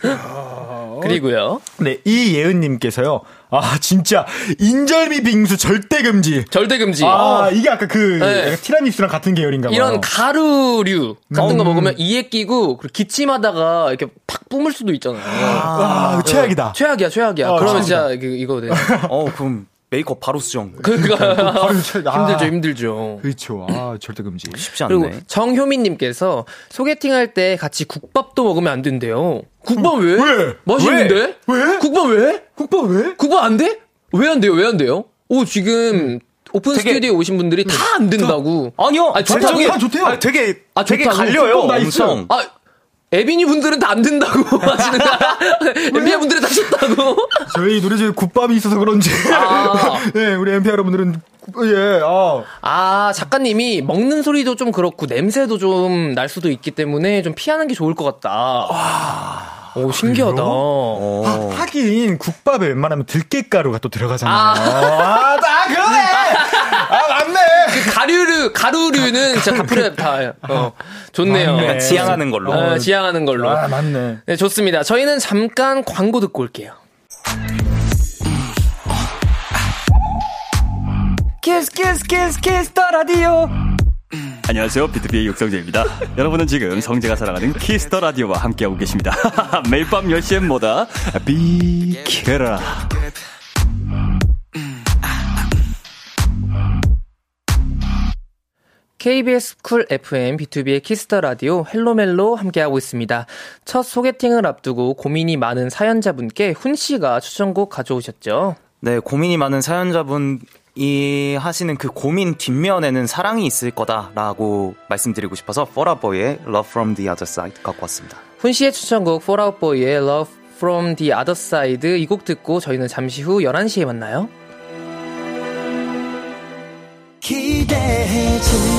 그리고요. 네, 이예은님께서요. 아, 진짜. 인절미 빙수 절대 금지. 절대 금지. 아, 이게 아까 그 네. 티라미수랑 같은 계열인가 봐요. 이런 가루류 같은 음. 거 먹으면 이에 끼고 기침하다가 이렇게 팍 뿜을 수도 있잖아요. 아, 아 최악이다. 최악이야, 최악이야. 어, 그러면 진짜 이거 돼. 어, 그럼 메이크업 바로 수정. 그러니까 바로 쳐- 아. 힘들죠, 힘들죠. 그렇죠. 아, 절대 금지. 쉽지 않네. 그리고 정효민님께서 소개팅 할 때 같이 국밥도 먹으면 안 된대요. 국밥 왜? 왜? 맛있는데? 왜? 국밥 왜? 국밥 왜? 국밥 안 돼? 왜 안 돼요? 왜 안 돼요? 오 지금 오픈 되게- 스튜디오에 오신 분들이 다 안 된다고. 아니요. 아, 제 좋다고? 쪽에 아, 좋대요. 아니, 되게 아, 되게 좋다고? 갈려요. 엄청. 아 에비니 분들은 다 안 된다고 하시는 엠비아 분들은 다 좋다고. 저희 노래 중에 국밥이 있어서 그런지. 아. 네, 우리 MP 여러분들은, 예, 아. 아 작가님이 먹는 소리도 좀 그렇고 냄새도 좀 날 수도 있기 때문에 좀 피하는 게 좋을 것 같다. 오 신기하다. 어. 아, 하긴 국밥에 웬만하면 들깨가루가 또 들어가잖아요. 아, 나 그러네. 아 가루류 가루류는 진짜 다 풀어 다 어, 좋네요. 맞네. 지양하는 걸로. 어, 지양하는 걸로. 아 맞네. 네, 좋습니다. 저희는 잠깐 광고 듣고 올게요. Kiss Kiss Kiss Kiss the Radio. 안녕하세요. BTOB의 육성재입니다. 여러분은 지금 성재가 사랑하는 Kiss the Radio와 함께하고 계십니다. 매일 밤 10시엔 뭐다? 비키라. KBS 쿨 FM B2B의 키스터 라디오 헬로멜로 함께하고 있습니다. 첫 소개팅을 앞두고 고민이 많은 사연자분께 훈 씨가 추천곡 가져오셨죠. 네, 고민이 많은 사연자분이 하시는 그 고민 뒷면에는 사랑이 있을 거다라고 말씀드리고 싶어서 Fall Out Boy의 Love from the Other Side 갖고 왔습니다. 훈 씨의 추천곡 Fall Out Boy의 Love from the Other Side 이 곡 듣고 저희는 잠시 후 11시에 만나요. 기대해 즐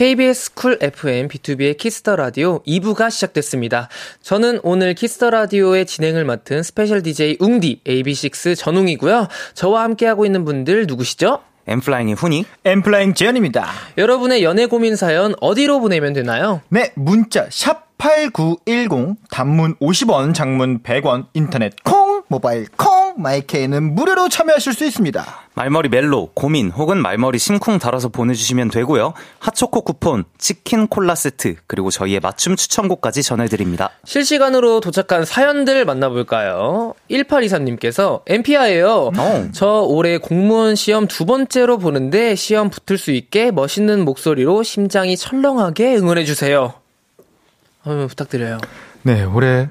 KBS 쿨 FM BTOB의 키스 더 라디오 2부가 시작됐습니다. 저는 오늘 키스 더 라디오의 진행을 맡은 스페셜 DJ 웅디 AB6IX 전웅이고요. 저와 함께하고 있는 분들 누구시죠? 엔플라잉의 훈이 엔플라잉 재현입니다. 여러분의 연애 고민 사연 어디로 보내면 되나요? 네, 문자 샵8910 단문 50원, 장문 100원, 인터넷 콩, 모바일 콩, 마이케이는 무료로 참여하실 수 있습니다. 말머리 멜로, 고민 혹은 말머리 심쿵 달아서 보내주시면 되고요. 핫초코 쿠폰, 치킨 콜라 세트 그리고 저희의 맞춤 추천곡까지 전해드립니다. 실시간으로 도착한 사연들 만나볼까요? 1823님께서 MPI예요. 어. 저 올해 공무원 시험 두 번째로 보는데 시험 붙을 수 있게 멋있는 목소리로 심장이 철렁하게 응원해 주세요. 어, 부탁드려요. 네, 올해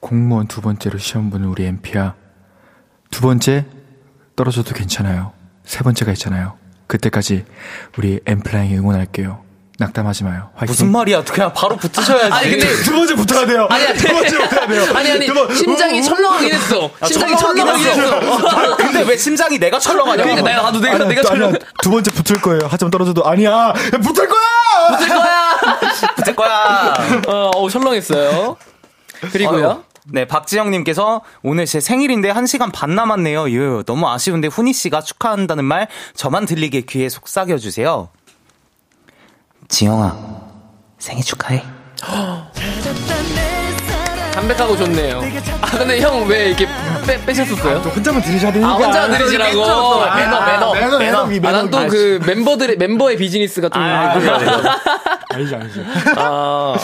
공무원 두 번째로 시험 보는 우리 엠피야. 두 번째 떨어져도 괜찮아요. 세 번째가 있잖아요. 그때까지 우리 엠플라잉이 응원할게요. 낙담하지 마요. 화이팅. 무슨 말이야? 그냥 바로 붙으셔야지. 아니, 근데 두 번째 붙어야 돼요. 아니, 아니, 두 번째 붙어야 돼요. 아니, 아니, 두 번- 심장이 철렁하긴 했어. 심장이 철렁하긴 했어. 근데 왜 심장이 내가 철렁하냐? 그러니까 내가 나도 내가, 아니야, 내가. 철렁. 두 번째 붙을 거예요. 하지만 떨어져도 아니야. 야, 붙을 거야. 붙을 거야! 붙을 거야. 어, 어, 철렁했어요. 그리고요. 네, 박지영님께서 오늘 제 생일인데 1시간 반 남았네요. 유, 너무 아쉬운데 훈이 씨가 축하한다는 말 저만 들리게 귀에 속삭여주세요. 지영아, 생일 축하해. 담백하고 좋네요. 아, 근데 형 왜 이렇게 빼, 빼셨었어요? 혼자만 들으셔야 되니까. 아, 혼자 들으시라고. 아, 매너, 매너, 매너, 매너. 매너. 아, 난 또 그 멤버들의, 멤버의 비즈니스가 좀. 아, 그래요. 알죠, 알죠. 아.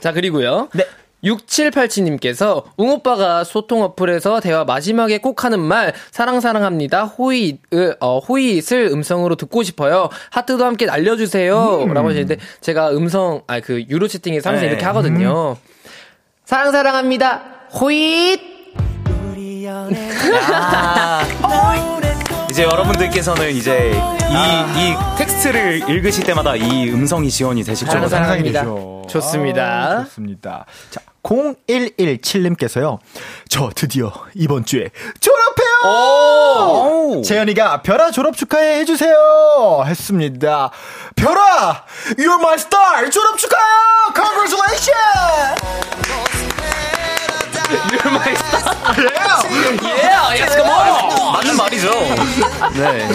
자, 그리고요. 네. 6787님께서 웅오빠가 소통 어플에서 대화 마지막에 꼭 하는 말 사랑 사랑합니다 호잇 어, 호잇을 음성으로 듣고 싶어요 하트도 함께 날려주세요 라고 하시는데 제가 음성 아 그 유로 채팅에서 항상 네. 이렇게 하거든요 사랑 사랑합니다 호잇 우리 연애 아, 이제 여러분들께서는 이제 이, 이 텍스트를 읽으실 때마다 이 음성이 지원이 되실. 상상이 사랑합니다. 되죠. 좋습니다. 아, 좋습니다. 자, 0117님께서요. 저 드디어 이번 주에 졸업해요! 오! 재현이가 별아 졸업 축하해 해주세요 했습니다. 별아, you're my star. 졸업 축하해요. Congratulations. 예, yes come on! 맞는 말이죠. 네.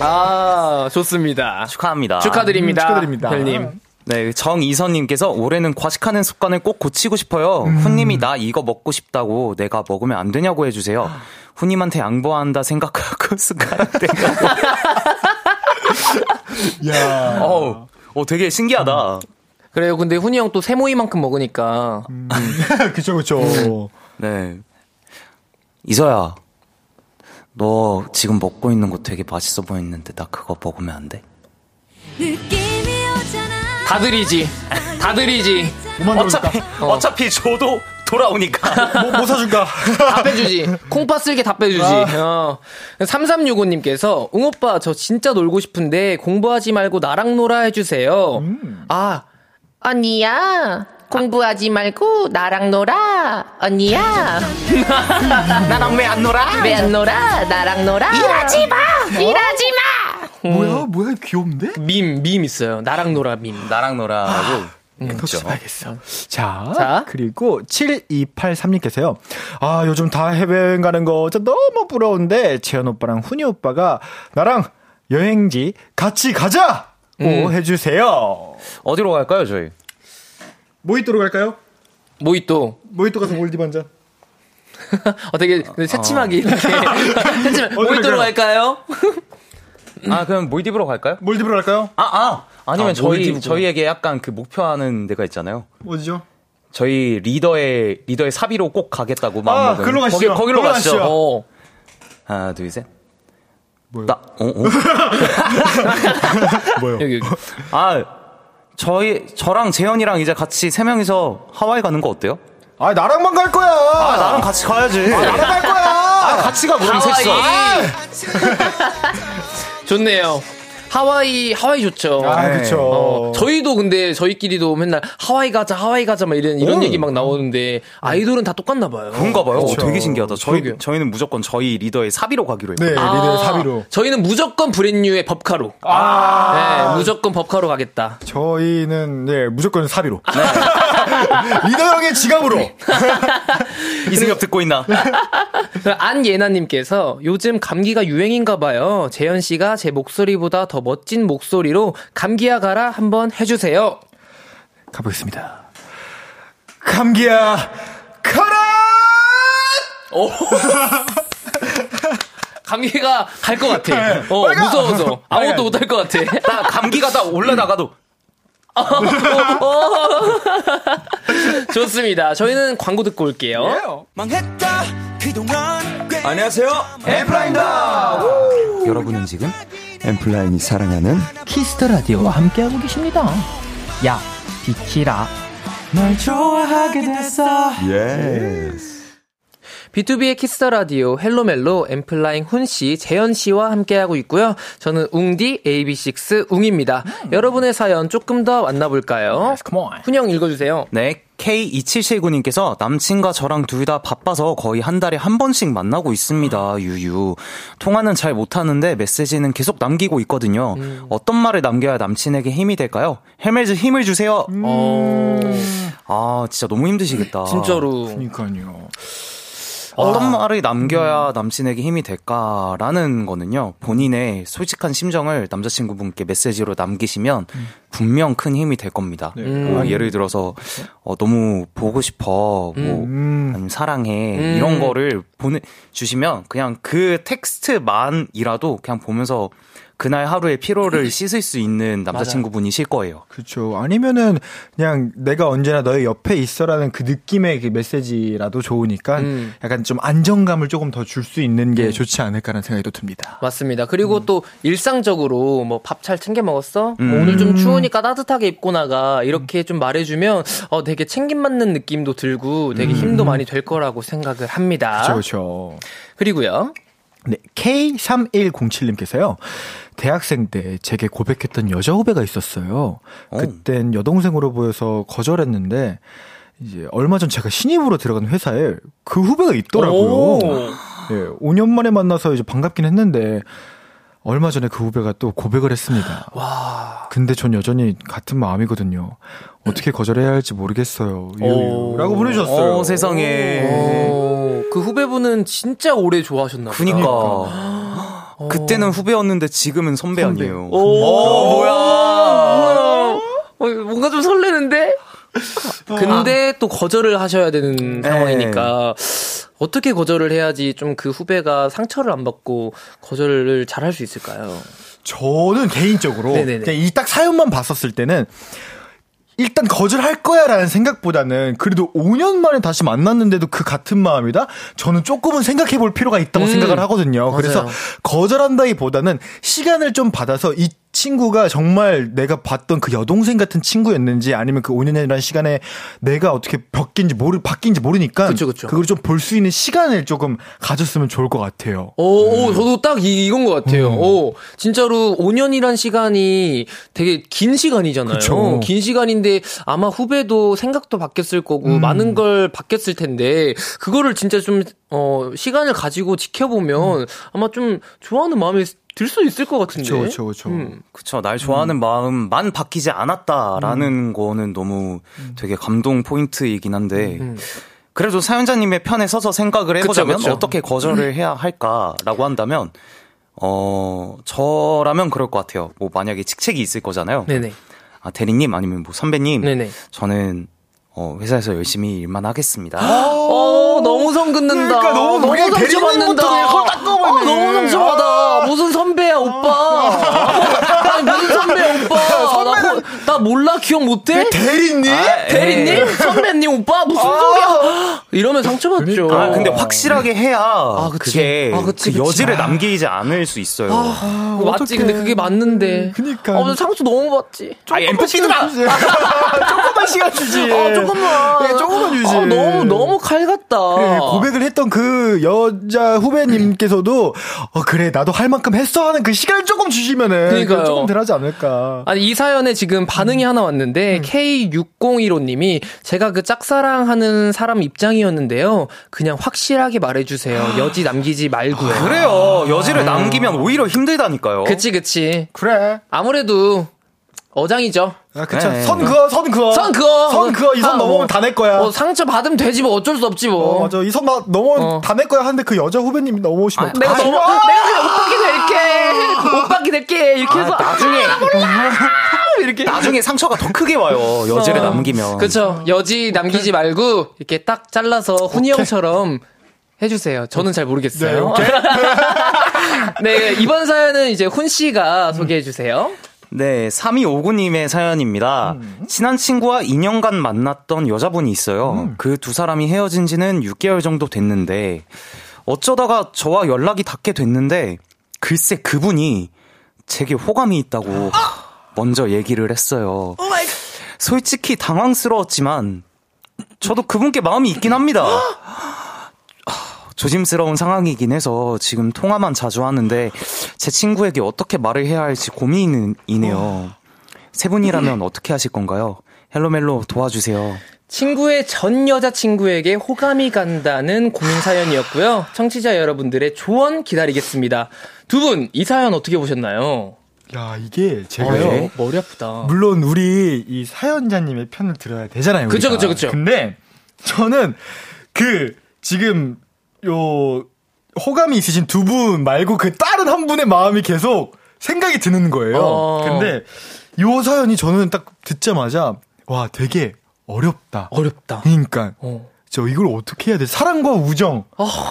아, 좋습니다. 축하합니다. 축하드립니다. 음, 축하드립니다. 별님. 네, 정이선님께서 올해는 과식하는 습관을 꼭 고치고 싶어요. 음. 훈님이 나 이거 먹고 싶다고 내가 먹으면 안 되냐고 해주세요. 훈님한테 양보한다 생각하고 습관대. 야. 어, 어, 되게 신기하다. 그래요. 근데 훈이 형 또 세모이만큼 먹으니까. 그쵸, 그쵸. 네. 이서야, 너 지금 먹고 있는 거 되게 맛있어 보이는데 나 그거 먹으면 안 돼? 다들이지. 다들이지. 뭐만 들어줄까? 어차피, 어차피 저도 돌아오니까. 뭐, 뭐 사줄까? 다 빼주지. 콩파 쓸게 다 빼주지. 어. 3365님께서, 웅오빠, 저 진짜 놀고 싶은데 공부하지 말고 나랑 놀아 해주세요. 아, 언니야, 공부하지 말고 나랑 놀아. 언니야, 나랑 왜 안 놀아? 왜 안 놀아? 나랑 놀아. 일하지 마! 일하지 마! 뭐야, 뭐야, 귀여운데? 밈, 밈 있어요. 나랑 놀아 밈. 나랑 놀아라고. 그렇죠. 알겠어. 자, 자. 그리고 7283님께서요. 아, 요즘 다 해외여행 가는 거 진짜 너무 부러운데, 재현 오빠랑 훈이 오빠가 나랑 여행지 같이 가자고 해주세요. 어디로 갈까요, 저희? 모히또로 갈까요? 모히또. 모히또 가서 몰디브 한 잔. 어, 되게 새침하게 이렇게. 새침하게. 모히또로 갈까요? 갈까요? 아, 그럼 몰디브로 갈까요? 몰디브로 갈까요? 아, 아! 아니면 아, 저희, 몰디브구나. 저희에게 약간 그 목표하는 데가 있잖아요. 어디죠? 저희 리더의, 리더의 사비로 꼭 가겠다고 마음 먹은. 아, 글로 가시죠. 거기, 거기로 가시죠. 가시죠. 어. 하나, 둘, 셋. 뭐요? 나, 어, 어? 뭐요? 여기, 여기. 아, 저희, 저랑 재현이랑 이제 같이 세 명이서 하와이 가는 거 어때요? 아, 나랑만 갈 거야! 아, 나랑 같이 가야지. 나랑 갈 거야! 아, 같이 가, 그럼 셋이서. 좋네요. 하와이, 하와이 좋죠. 아, 그쵸. 어, 저희도 근데 저희끼리도 맨날 하와이 가자, 하와이 가자 막 이런 이런 오. 얘기 막 나오는데 아이돌은 다 똑같나 봐요. 그런가 봐요. 어, 그쵸. 되게 신기하다. 저희, 그러게요. 저희는 무조건 저희 리더의 사비로 가기로 네, 했거든요. 리더의 사비로. 저희는 무조건 브랜뉴의 법카로. 아. 네, 무조건 법카로 가겠다. 저희는, 네, 무조건 사비로. 리더 형의 지갑으로. 이승엽 듣고 있나? 안예나님께서 요즘 감기가 유행인가 봐요. 재현 씨가 제 목소리보다 더 멋진 목소리로 감기야 가라 한번 해주세요. 가보겠습니다. 감기야, 가라! 감기가 갈 것 같아. 어, 빨리 가! 무서워서 아무것도 가. 못할 것 같아. 나 감기가 다 올라나가도 좋습니다. 저희는 광고 듣고 올게요. 망했다 그동안 꽤 안녕하세요. 엠플라입니다. 여러분은 지금 엔플라잉이 사랑하는 키스 더 라디오와 함께하고 계십니다. 야, 비키라. 널 좋아하게 됐어. Yes. BTOB의 키스 더 라디오 헬로멜로 엔플라잉 훈 씨, 재현 씨와 함께하고 있고요. 저는 웅디 AB6IX 웅입니다. 여러분의 사연 조금 더 만나볼까요? Come on. 훈이 형 읽어주세요. 네, K2779님께서 남친과 저랑 둘 다 바빠서 거의 한 달에 한 번씩 만나고 있습니다. 유유. 통화는 잘 못하는데 메시지는 계속 남기고 있거든요. 어떤 말을 남겨야 남친에게 힘이 될까요? 헬멧즈 힘을 주세요. 어, 아, 진짜 너무 힘드시겠다. 진짜로. 그니까요. 어떤 말을 남겨야 남친에게 힘이 될까라는 거는요, 본인의 솔직한 심정을 남자친구분께 메시지로 남기시면 분명 큰 힘이 될 겁니다. 뭐 예를 들어서, 어, 너무 보고 싶어, 뭐, 아니면 사랑해, 이런 거를 보내 주시면 그냥 그 텍스트만이라도 그냥 보면서 그날 하루의 피로를 씻을 수 있는 남자친구분이실 거예요. 그쵸. 아니면은, 그냥 내가 언제나 너의 옆에 있어라는 그 느낌의 그 메시지라도 좋으니까 음. 약간 좀 안정감을 조금 더 줄 수 있는 게 좋지 않을까라는 생각이 또 듭니다. 맞습니다. 그리고 음. 또 일상적으로 뭐 밥 잘 챙겨 먹었어? 뭐 오늘 좀 추우니까 따뜻하게 입고 나가. 이렇게 좀 말해주면 어 되게 챙김 받는 느낌도 들고 되게 힘도 많이 될 거라고 생각을 합니다. 음. 그쵸. 그리고요. 네, K3107님께서요. 대학생 때 제게 고백했던 여자 후배가 있었어요. 그땐 여동생으로 보여서 거절했는데 이제 얼마 전 제가 신입으로 들어간 회사에 그 후배가 있더라고요. 오. 예, 5년 만에 만나서 이제 반갑긴 했는데 얼마 전에 그 후배가 또 고백을 했습니다. 와. 근데 전 여전히 같은 마음이거든요. 어떻게 거절해야 할지 모르겠어요. 유유. 라고 보내주셨어요. 어, 세상에. 어, 그 후배분은 진짜 오래 좋아하셨나 보다. 그니까. 그때는 후배였는데 지금은 선배, 아니에요. 오, 뭐야. 어, 뭔가 좀 설레는데? 근데 또 거절을 하셔야 되는 상황이니까 어떻게 거절을 해야지 좀 그 후배가 상처를 안 받고 거절을 잘 할 수 있을까요? 저는 개인적으로 이 딱 사연만 봤었을 때는 일단 거절할 거야라는 생각보다는 그래도 5년 만에 다시 만났는데도 그 같은 마음이다? 저는 조금은 생각해 볼 필요가 있다고 음, 생각을 하거든요. 그래서 맞아요. 거절한다기보다는 시간을 좀 받아서 이 친구가 정말 내가 봤던 그 여동생 같은 친구였는지 아니면 그 5년이라는 시간에 내가 어떻게 바뀐지 모르 바뀐지 모르니까 그쵸, 그쵸. 그걸 좀 볼 수 있는 시간을 조금 가졌으면 좋을 것 같아요. 오, 오, 저도 딱 이, 이건 것 같아요. 음. 오, 진짜로 5년이란 시간이 되게 긴 시간이잖아요. 그쵸. 긴 시간인데 아마 후배도 생각도 바뀌었을 거고 음. 많은 걸 바뀌었을 텐데 그거를 진짜 좀 어, 시간을 가지고 지켜보면 아마 좀 좋아하는 마음이 들 수 있을 것 같은데. 그렇죠, 그렇죠, 그렇죠. 음. 그쵸. 날 좋아하는 마음만 바뀌지 않았다라는 거는 너무 되게 감동 포인트이긴 한데. 음. 그래도 사연자님의 편에 서서 생각을 해보자면 그쵸. 어떻게 거절을 해야 할까라고 한다면, 어, 저라면 그럴 것 같아요. 뭐 만약에 직책이 있을 거잖아요. 네네. 아, 대리님 아니면 뭐 선배님. 네네. 저는 어, 회사에서 열심히 일만 하겠습니다. 어, 너무 성 긋는다. 그러니까 너무 그냥 상처받는다. 어, 너무 상처받아. 무슨 선배야, 오빠. 아니, 무슨 선배야, 오빠. 나, 호- 나 몰라, 기억 못해? 대리님? 대리님? 선배님, 오빠? 무슨 소리야? 이러면 상처받죠. 아, 근데 확실하게 해야 그치. 그게 아, 그치, 그 그치. 여지를 남기지 않을 수 있어요. 그거 맞지, 근데 그게 맞는데. 그니까. 어, 나 상처 너무 받지. 아, 엠프피드가 조금만 시간 주지. 어, 조금만. 예, 조금만 주지. 어, 너무, 너무 칼 같다. 그래, 고백을 했던 그 여자 후배님께서도 어 그래 나도 할 만큼 했어 하는 그 시간을 조금 주시면은 그러니까요. 조금 덜하지 않을까. 아니, 이 사연에 지금 반응이 하나 왔는데, K6015님이 제가 그 짝사랑하는 사람 입장이었는데요. 그냥 확실하게 말해주세요. 여지 남기지 말고요. 그래요. 여지를 남기면 오히려 힘들다니까요. 그치, 그치. 그래. 아무래도 어장이죠. 아, 그쵸. 네. 선 그어, 선 그어. 선 그어. 선 그어. 이선 아, 넘으면 뭐. 다내 거야. 어, 상처 받으면 되지 뭐 어쩔 수 없지 뭐. 어, 맞아. 이 선 넘으면 어. 다내 거야 하는데 그 여자 후배님이 넘어오시면 내가 어떡하지? 너무 내가 오빠게 될게. 오빠게 될게. 이렇게 해서 나중에 이렇게 나중에 상처가 더 크게 와요. 여지를 어. 남기면. 그쵸. 여지 남기지 말고 이렇게 딱 잘라서 훈이 형처럼 해주세요. 저는 잘 모르겠어요. 네, 이번 사연은 이제 훈 씨가 소개해 주세요. 네, 3259님의 사연입니다. 친한 친구와 2년간 만났던 여자분이 있어요. 그두 사람이 헤어진 지는 6개월 정도 됐는데, 어쩌다가 저와 연락이 닿게 됐는데, 글쎄 그분이 제게 호감이 있다고 먼저 얘기를 했어요. 솔직히 당황스러웠지만, 저도 그분께 마음이 있긴 합니다. 조심스러운 상황이긴 해서 지금 통화만 자주 하는데 제 친구에게 어떻게 말을 해야 할지 고민이네요. 세 분이라면 어떻게 하실 건가요? 헬로멜로 도와주세요. 친구의 전 여자친구에게 호감이 간다는 고민 사연이었고요. 청취자 여러분들의 조언 기다리겠습니다. 두 분, 이 사연 어떻게 보셨나요? 야, 이게 제가요. 어, 머리 아프다. 물론 우리 이 사연자님의 편을 들어야 되잖아요. 그쵸, 우리가. 그쵸, 그쵸. 근데 저는 그 지금 요 호감이 있으신 두 분 말고 그 다른 한 분의 마음이 계속 생각이 드는 거예요. 어. 근데 요 사연이 저는 딱 듣자마자 와 되게 어렵다. 어렵다. 그러니까 어. 저 이걸 어떻게 해야 돼? 사랑과 우정,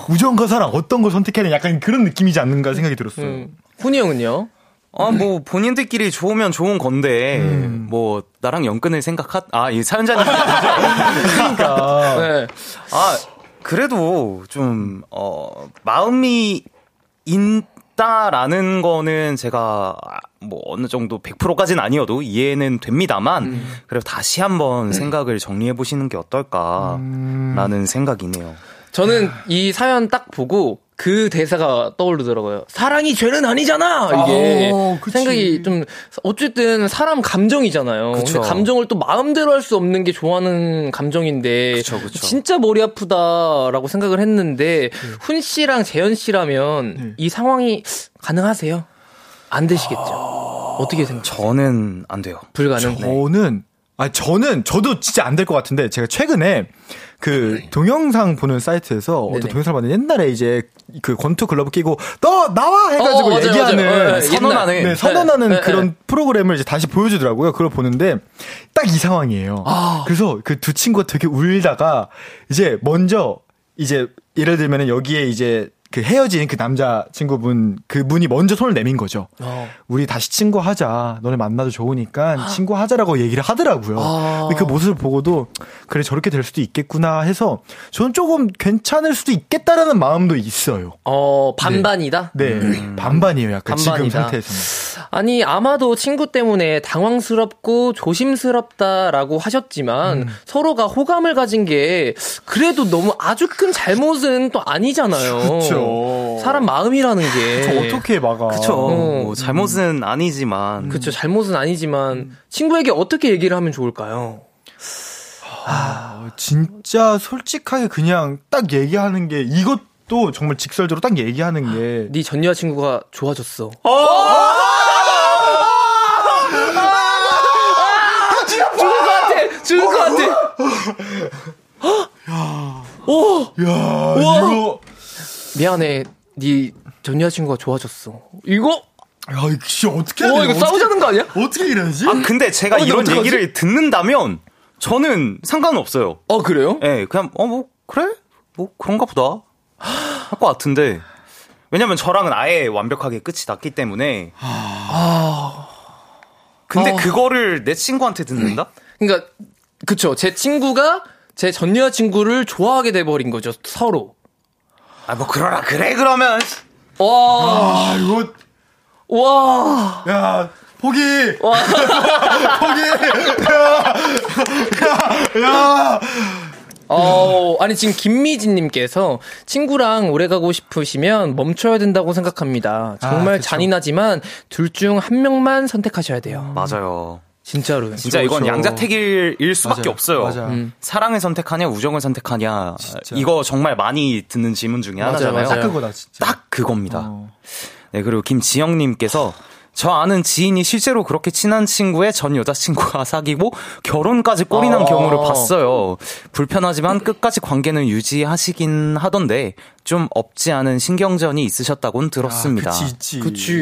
우정과 사랑 어떤 걸 선택해야 되냐? 약간 그런 느낌이지 않는가 생각이 들었어요. 음. 훈이 형은요? 아, 뭐, 본인들끼리 좋으면 좋은 건데, 뭐, 나랑 연끈을 생각하, 아, 이 사연자님. 그러니까 네. 아, 그래도 좀, 어, 마음이 있다라는 거는 제가 뭐 어느 정도 100%까지는 아니어도 이해는 됩니다만, 그래도 다시 한번 생각을 정리해 보시는 게 어떨까라는 생각이네요. 저는 이 사연 딱 보고 그 대사가 떠오르더라고요. 사랑이 죄는 아니잖아. 이게 아, 그치. 생각이 좀 어쨌든 사람 감정이잖아요. 그쵸. 근데 감정을 또 마음대로 할 수 없는 게 좋아하는 감정인데 그쵸, 그쵸. 진짜 머리 아프다라고 생각을 했는데 네. 훈 씨랑 재현 씨라면 이 상황이 가능하세요? 안 되시겠죠. 어떻게 생각하세요? 저는 안 돼요. 불가능. 저는 아 저는 저도 진짜 안 될 것 같은데 제가 최근에 그 동영상 보는 사이트에서 어떤 네네. 동영상을 봤는데 옛날에 이제 그 권투 글러브 끼고 너 나와 해가지고 어, 맞아요, 얘기하는 맞아요. 네, 선언하는. 네, 선언하는 네, 네, 그런 네. 프로그램을 이제 다시 보여주더라고요. 그걸 보는데 딱 이 상황이에요. 아. 그래서 그 두 친구가 되게 울다가 이제 먼저 이제 예를 들면은 여기에 이제 그 헤어진 그 남자 친구분 그분이 먼저 손을 내민 거죠. 어. 우리 다시 친구하자. 너네 만나도 좋으니까 친구하자라고 얘기를 하더라고요. 아. 근데 그 모습을 보고도 그래 저렇게 될 수도 있겠구나 해서 저는 조금 괜찮을 수도 있겠다라는 마음도 있어요. 어, 반반이다? 네, 반반이에요. 약간 지금 반반이다. 상태에서는. 아니, 아마도 친구 때문에 당황스럽고 조심스럽다라고 하셨지만 음. 서로가 호감을 가진 게 그래도 너무 아주 큰 잘못은 또 아니잖아요. 그쵸. 사람 마음이라는 게. 저 어떻게 막아? 그쵸. 어. 뭐 잘못은 아니지만. 그쵸. 잘못은 아니지만 친구에게 어떻게 얘기를 하면 좋을까요? 아, 진짜 솔직하게 그냥 딱 얘기하는 게 이것 도 정말 직설적으로 딱 얘기하는 게 네 전 여자친구가 좋아졌어. 죽을 것 같아! 죽을 것 같아! 야, 이거 미안해. 네 전 여자친구가 좋아졌어. 이거? 야, 이거 진짜 어떻게 해야 어, 돼? 이거 싸우자는 거 아니야? 어떻게 이러지? 아, 근데 제가 어, 이런? 얘기를 듣는다면 저는 상관은 없어요. 어, 그래요? 예, 그냥, 어, 뭐, 그래? 뭐, 그런가 보다. 할 것 같은데. 왜냐면 저랑은 아예 완벽하게 끝이 났기 때문에. 근데 아. 그거를 내 친구한테 듣는다? 그러니까 그쵸 제 친구가 제 전 여자친구를 좋아하게 돼버린 거죠 서로 아, 뭐, 그러라, 그래, 그러면. 와 아, 이거 와. 야, 포기. 포기. 야, 야, 야. 어, 아니 지금 김미진님께서 친구랑 오래 가고 싶으시면 멈춰야 된다고 생각합니다. 정말 아. 잔인하지만 둘 중 한 명만 선택하셔야 돼요. 맞아요. 진짜로요. 진짜 이건 그렇죠. 양자택일일 수밖에 맞아요. 없어요. 맞아요. 음. 사랑을 선택하냐, 우정을 선택하냐. 이거 정말 많이 듣는 질문 중에 맞아요, 하나잖아요. 맞아요. 딱 그거다, 진짜. 딱 그겁니다. 어. 네, 그리고 김지영님께서 저 아는 지인이 실제로 그렇게 친한 친구의 전 여자친구가 사귀고 결혼까지 꼬리난 어. 경우를 봤어요. 불편하지만 끝까지 관계는 유지하시긴 하던데 좀 없지 않은 신경전이 있으셨다곤 들었습니다. 아, 그치, 있지. 그치.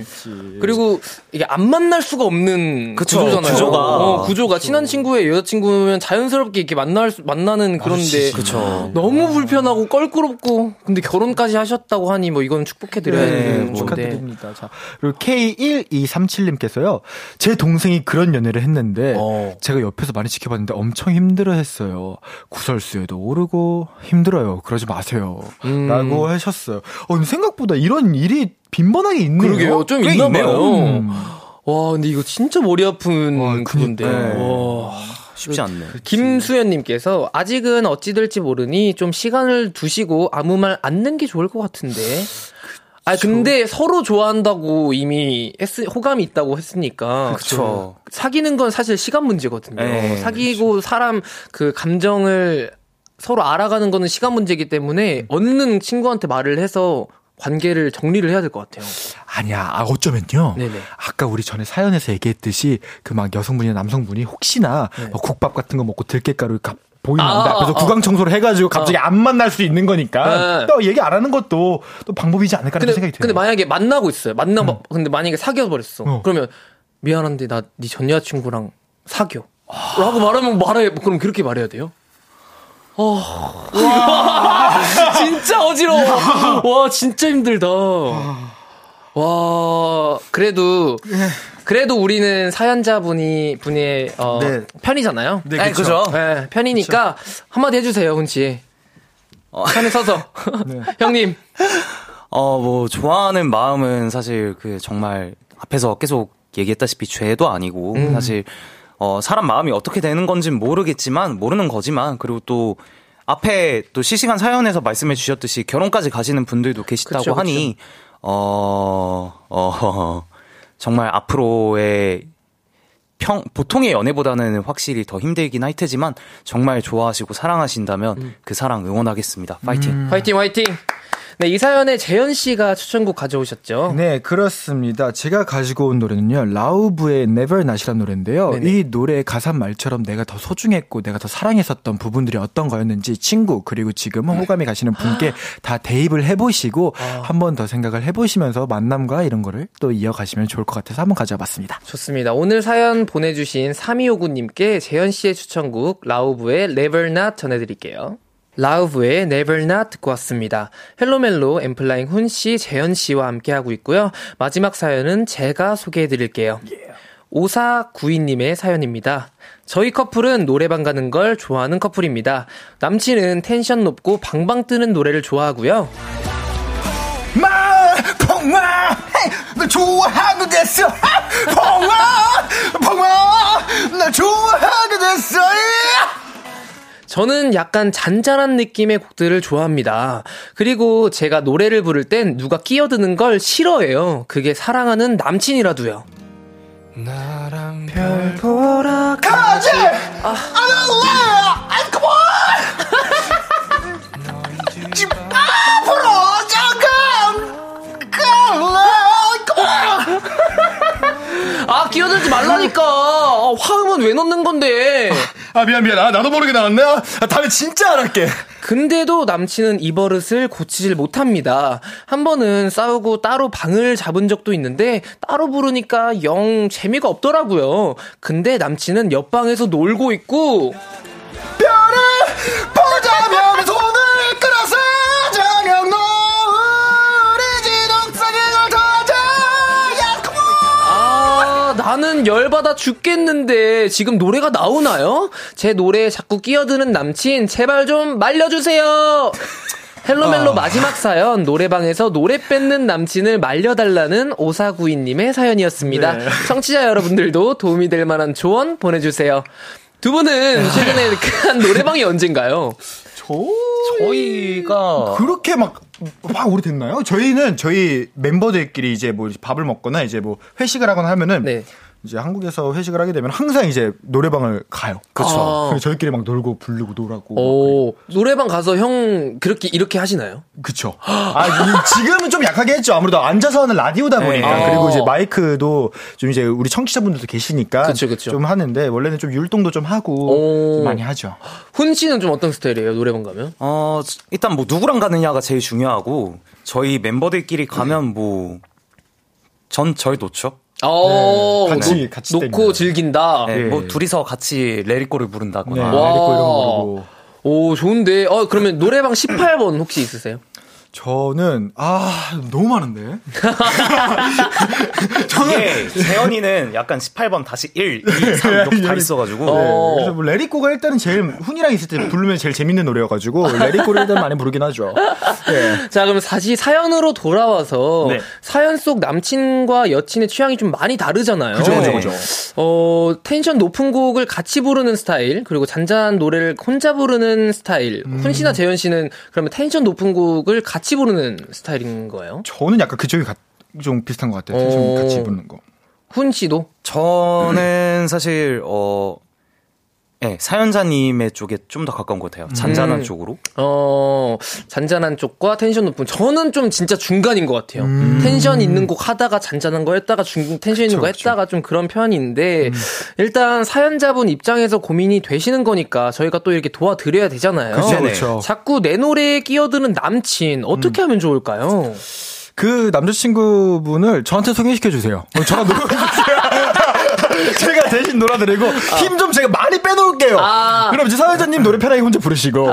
있지. 그리고 이게 안 만날 수가 없는 그쵸, 구조잖아요. 구조가. 어, 구조가 친한 친구의 여자친구면 자연스럽게 이렇게 만날 수, 만나는 그런데 그쵸. 너무 불편하고 껄끄럽고 근데 결혼까지 하셨다고 하니 뭐 이건 축복해 드려야 네, 되는 뭐 건데. 축하드립니다. 자, 그리고 K1237님께서요. 제 동생이 그런 연애를 했는데 어. 제가 옆에서 많이 지켜봤는데 엄청 힘들어 했어요. 구설수에도 오르고 힘들어요. 그러지 마세요. 음. 라고 하셨어요. 어, 생각보다 이런 일이 빈번하게 있네요. 그러게요. 좀꽤 있나. 봐요. 음. 와, 근데 이거 진짜 머리 아픈 와, 그건데. 그니까. 와. 쉽지 않네. 김수연님께서 아직은 어찌 될지 모르니 좀 시간을 두시고 아무 말 않는 게 좋을 것 같은데. 아 근데 서로 좋아한다고 이미 했, 호감이 있다고 했으니까 그쵸. 사귀는 건 사실 시간 문제거든요. 네, 사귀고 사람 그 감정을 서로 알아가는 거는 시간 문제이기 때문에 얻는 친구한테 말을 해서 관계를 정리를 해야 될 것 같아요. 아니야. 아, 어쩌면요. 네네. 아까 우리 전에 사연에서 얘기했듯이 그 막 여성분이나 남성분이 혹시나 뭐 국밥 같은 거 먹고 들깨가루 가- 보이는데 네. 아, 앞에서 아, 구강 청소를 해가지고 갑자기 안 만날 수 있는 거니까 네. 또 얘기 안 하는 것도 또 방법이지 않을까 라는 근데, 생각이 들어요. 근데 만약에 만나고 있어요. 만나, 근데 만약에 사귀어 버렸어. 어. 그러면 미안한데 나 네 전 여자친구랑 사겨. 라고 말하면 말해, 그럼 그렇게 말해야 돼요? 어. 와, 진짜 어지러워. 와, 진짜 힘들다. 와, 그래도, 그래도 우리는 사연자분이, 분의, 어, 네. 편이잖아요. 네, 네, 그쵸. 그죠. 네, 편이니까 한마디 해주세요, 훈씨. 편에 서서. 형님. 어, 뭐, 좋아하는 마음은 사실 그 정말 앞에서 계속 얘기했다시피 죄도 아니고, 사실, 어, 사람 마음이 어떻게 되는 건진 모르겠지만, 모르는 거지만, 그리고 또, 앞에 또 실시간 사연에서 말씀해 주셨듯이 결혼까지 가시는 분들도 계시다고 그쵸, 그쵸. 하니 어, 어, 정말 앞으로의 평, 보통의 연애보다는 확실히 더 힘들긴 할 테지만 정말 좋아하시고 사랑하신다면 음. 그 사랑 응원하겠습니다. 파이팅! 화이팅, 화이팅! 네, 이 사연에 재현 씨가 추천곡 가져오셨죠? 네, 그렇습니다. 제가 가지고 온 노래는요, 라우브의 Never Not이라는 노래인데요. 네네. 이 노래의 가사 말처럼 내가 더 소중했고, 내가 더 사랑했었던 부분들이 어떤 거였는지 친구, 그리고 지금 호감이 가시는 분께 다 대입을 해보시고, 한번 더 생각을 해보시면서 만남과 이런 거를 또 이어가시면 좋을 것 같아서 한번 가져와 봤습니다. 좋습니다. 오늘 사연 보내주신 3259님께 재현 씨의 추천곡 라우브의 Never Not 전해드릴게요. 라우브의 Never Not 듣고 왔습니다. 헬로멜로 엔플라잉 훈 씨, 재현 씨와 함께하고 있고요. 마지막 사연은 제가 소개해드릴게요. 오사구이님의 사연입니다. 저희 커플은 노래방 가는 걸 좋아하는 커플입니다. 남친은 텐션 높고 방방 뜨는 노래를 좋아하고요. 마, 펑마, 널 좋아하게 됐어. 펑마, 펑마, 널 좋아하게 됐어. 저는 약간 잔잔한 느낌의 곡들을 좋아합니다. 그리고 제가 노래를 부를 땐 누가 끼어드는 걸 싫어해요. 그게 사랑하는 남친이라도요. 별 보라 가지! 아, 아, 아! 집 앞으로 잠깐! come on! 아 끼어들지 말라니까. 아, 화음은 왜 넣는 건데? 아, 미안, 미안. 아, 나도 모르게 나왔네. 아, 다음에 진짜 안 할게. 근데도 남친은 이 버릇을 고치질 못합니다. 한 번은 싸우고 따로 방을 잡은 적도 있는데 따로 부르니까 영 재미가 없더라고요. 근데 남친은 옆방에서 놀고 있고 나는 열받아 죽겠는데 지금 노래가 나오나요? 제 노래에 자꾸 끼어드는 남친 제발 좀 말려주세요. 헬로멜로 마지막 사연 노래방에서 노래 뺏는 남친을 말려달라는 오사구이님의 사연이었습니다. 청취자 여러분들도 도움이 될 만한 조언 보내주세요. 두 분은 최근에 한 노래방이 언젠가요? 저희 가 그렇게 막, 막 오래됐나요? 저희는 저희 멤버들끼리 이제 뭐 밥을 먹거나 이제 뭐 회식을 하거나 하면은 네. 이제 한국에서 회식을 하게 되면 항상 이제 노래방을 가요. 그쵸. 아. 저희끼리 막 놀고 부르고 놀라고. 오, 노래방 가서 형 그렇게 이렇게 하시나요? 그쵸. 아, 이- 지금은 좀 약하게 했죠. 아무래도 앉아서 하는 라디오다 보니까. 네. 그리고 이제 어. 마이크도 좀 이제 우리 청취자분들도 계시니까. 그쵸, 그쵸. 좀 하는데, 원래는 좀 율동도 좀 하고. 오. 좀 많이 하죠. 훈 씨는 좀 어떤 스타일이에요? 노래방 가면? 어, 일단 뭐 누구랑 가느냐가 제일 중요하고 저희 멤버들끼리 가면 뭐전 절 놓죠. 어, 네, 같이- 놓- 같이 놓고 땡겨요. 즐긴다. 네, 예. 뭐 둘이서 같이 레리꼬를 네. 부른다거나. 와. 레리코 이런 거 부르고. 오, 좋은데. 어, 그러면 노래방 18번 혹시 있으세요? 저는, 아, 너무 많은데. 이게 재현이는 약간 18번 다시 1, 2, 3 이렇게 다 있어가지고 어. 네, 그래서 뭐 레리코가 일단은 제일 훈이랑 있을 때 부르면 제일 재밌는 노래여가지고 레리코를 일단 많이 부르긴 하죠. 네. 자, 그럼 다시 사연으로 돌아와서 네. 사연 속 남친과 여친의 취향이 좀 많이 다르잖아요. 그죠, 그죠, 네. 그죠. 어, 텐션 높은 곡을 같이 부르는 스타일, 그리고 잔잔한 노래를 혼자 부르는 스타일. 음. 훈 씨나 재현 씨는 그러면 텐션 높은 곡을 같이 부르는 스타일인 거예요? 저는 약간 그쪽이 가- 좀 비슷한 것 같아요. 오. 같이 부르는 거. 훈 씨도? 저는 사실 어 네, 사연자님의 쪽에 좀 더 가까운 것 같아요. 잔잔한 음. 쪽으로. 어, 잔잔한 쪽과 텐션 높은. 저는 좀 진짜 중간인 것 같아요. 음. 텐션 있는 곡 하다가 잔잔한 거 했다가 중, 텐션 있는 거 했다가 좀 그런 편인데, 음. 일단 사연자분 입장에서 고민이 되시는 거니까 저희가 또 이렇게 도와드려야 되잖아요. 그쵸. 그쵸. 자꾸 내 노래에 끼어드는 남친, 어떻게 하면 좋을까요? 그 남자친구분을 저한테 소개시켜 주세요. 어, 저가 놀아드릴게요. 제가 대신 놀아드리고 힘좀 제가 많이 빼놓을게요. 아. 그럼 이제 사회자님 노래 편하게 혼자 부르시고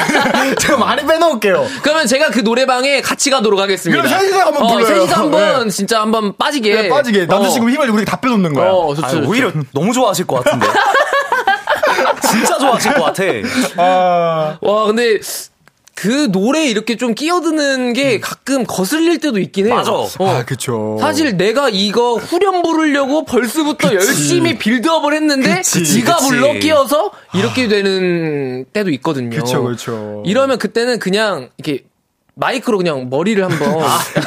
제가 많이 빼놓을게요. 그러면 제가 그 노래방에 같이 가도록 하겠습니다. 그럼 셋이서 한번 어, 불러요. 셋이서 한번 네. 진짜 한번 빠지게. 네, 빠지게 남자 친구 힘을 우리 다 빼놓는 거야. 어, 좋죠. 아, 좋죠. 오히려 너무 좋아하실 것 같은데. 진짜 좋아하실 것 같아. 아, 와, 근데 그 노래에 이렇게 좀 끼어드는 게 가끔 거슬릴 때도 있긴 해요. 맞아. 어. 아, 그쵸. 사실 내가 이거 후렴 부르려고 벌써부터 열심히 빌드업을 했는데 그치, 그치. 불러 끼어서 이렇게 되는 때도 있거든요. 그쵸, 그쵸. 이러면 그때는 그냥 이렇게 마이크로 그냥 머리를 한번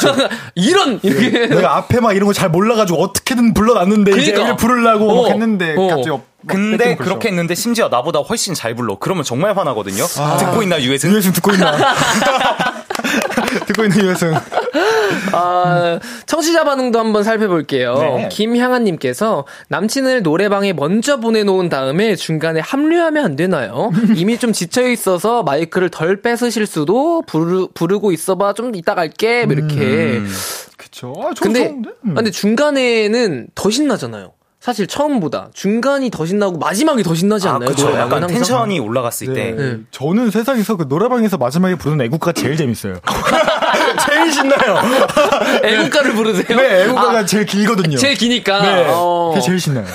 이런 이렇게 내가 앞에 막 이런 거 잘 몰라가지고 어떻게든 불러놨는데 이제 그러니까. 애를 부르려고 어, 막 했는데 어. 갑자기 막 근데 거죠. 그렇게 했는데 심지어 나보다 훨씬 잘 불러. 그러면 정말 화나거든요. 듣고 있나 유해승? 유해승 듣고 있나? 듣고 있는 유해승. 아, 청취자 반응도 한번 살펴볼게요. 네. 김향아님께서 남친을 노래방에 먼저 보내놓은 다음에 중간에 합류하면 안 되나요? 이미 좀 지쳐 있어서 마이크를 덜 뺏으실 수도 부르, 부르고 있어봐 좀 이따 갈게 뭐 이렇게. 그쵸. 아, 저 근데 좋은데? 음. 아, 근데 중간에는 더 신나잖아요. 사실 처음보다 중간이 더 신나고 마지막이 더 신나지 아, 않나요? 그쵸. 노래방은 약간 항상? 텐션이 올라갔을 네. 때. 저는 세상에서 그 노래방에서 마지막에 부르는 애국가 제일 재밌어요. 제일 신나요. 애국가를 부르세요? 네, 애국가가 아, 제일 길거든요. 제일 기니까. 네, 어. 그게 제일 신나요.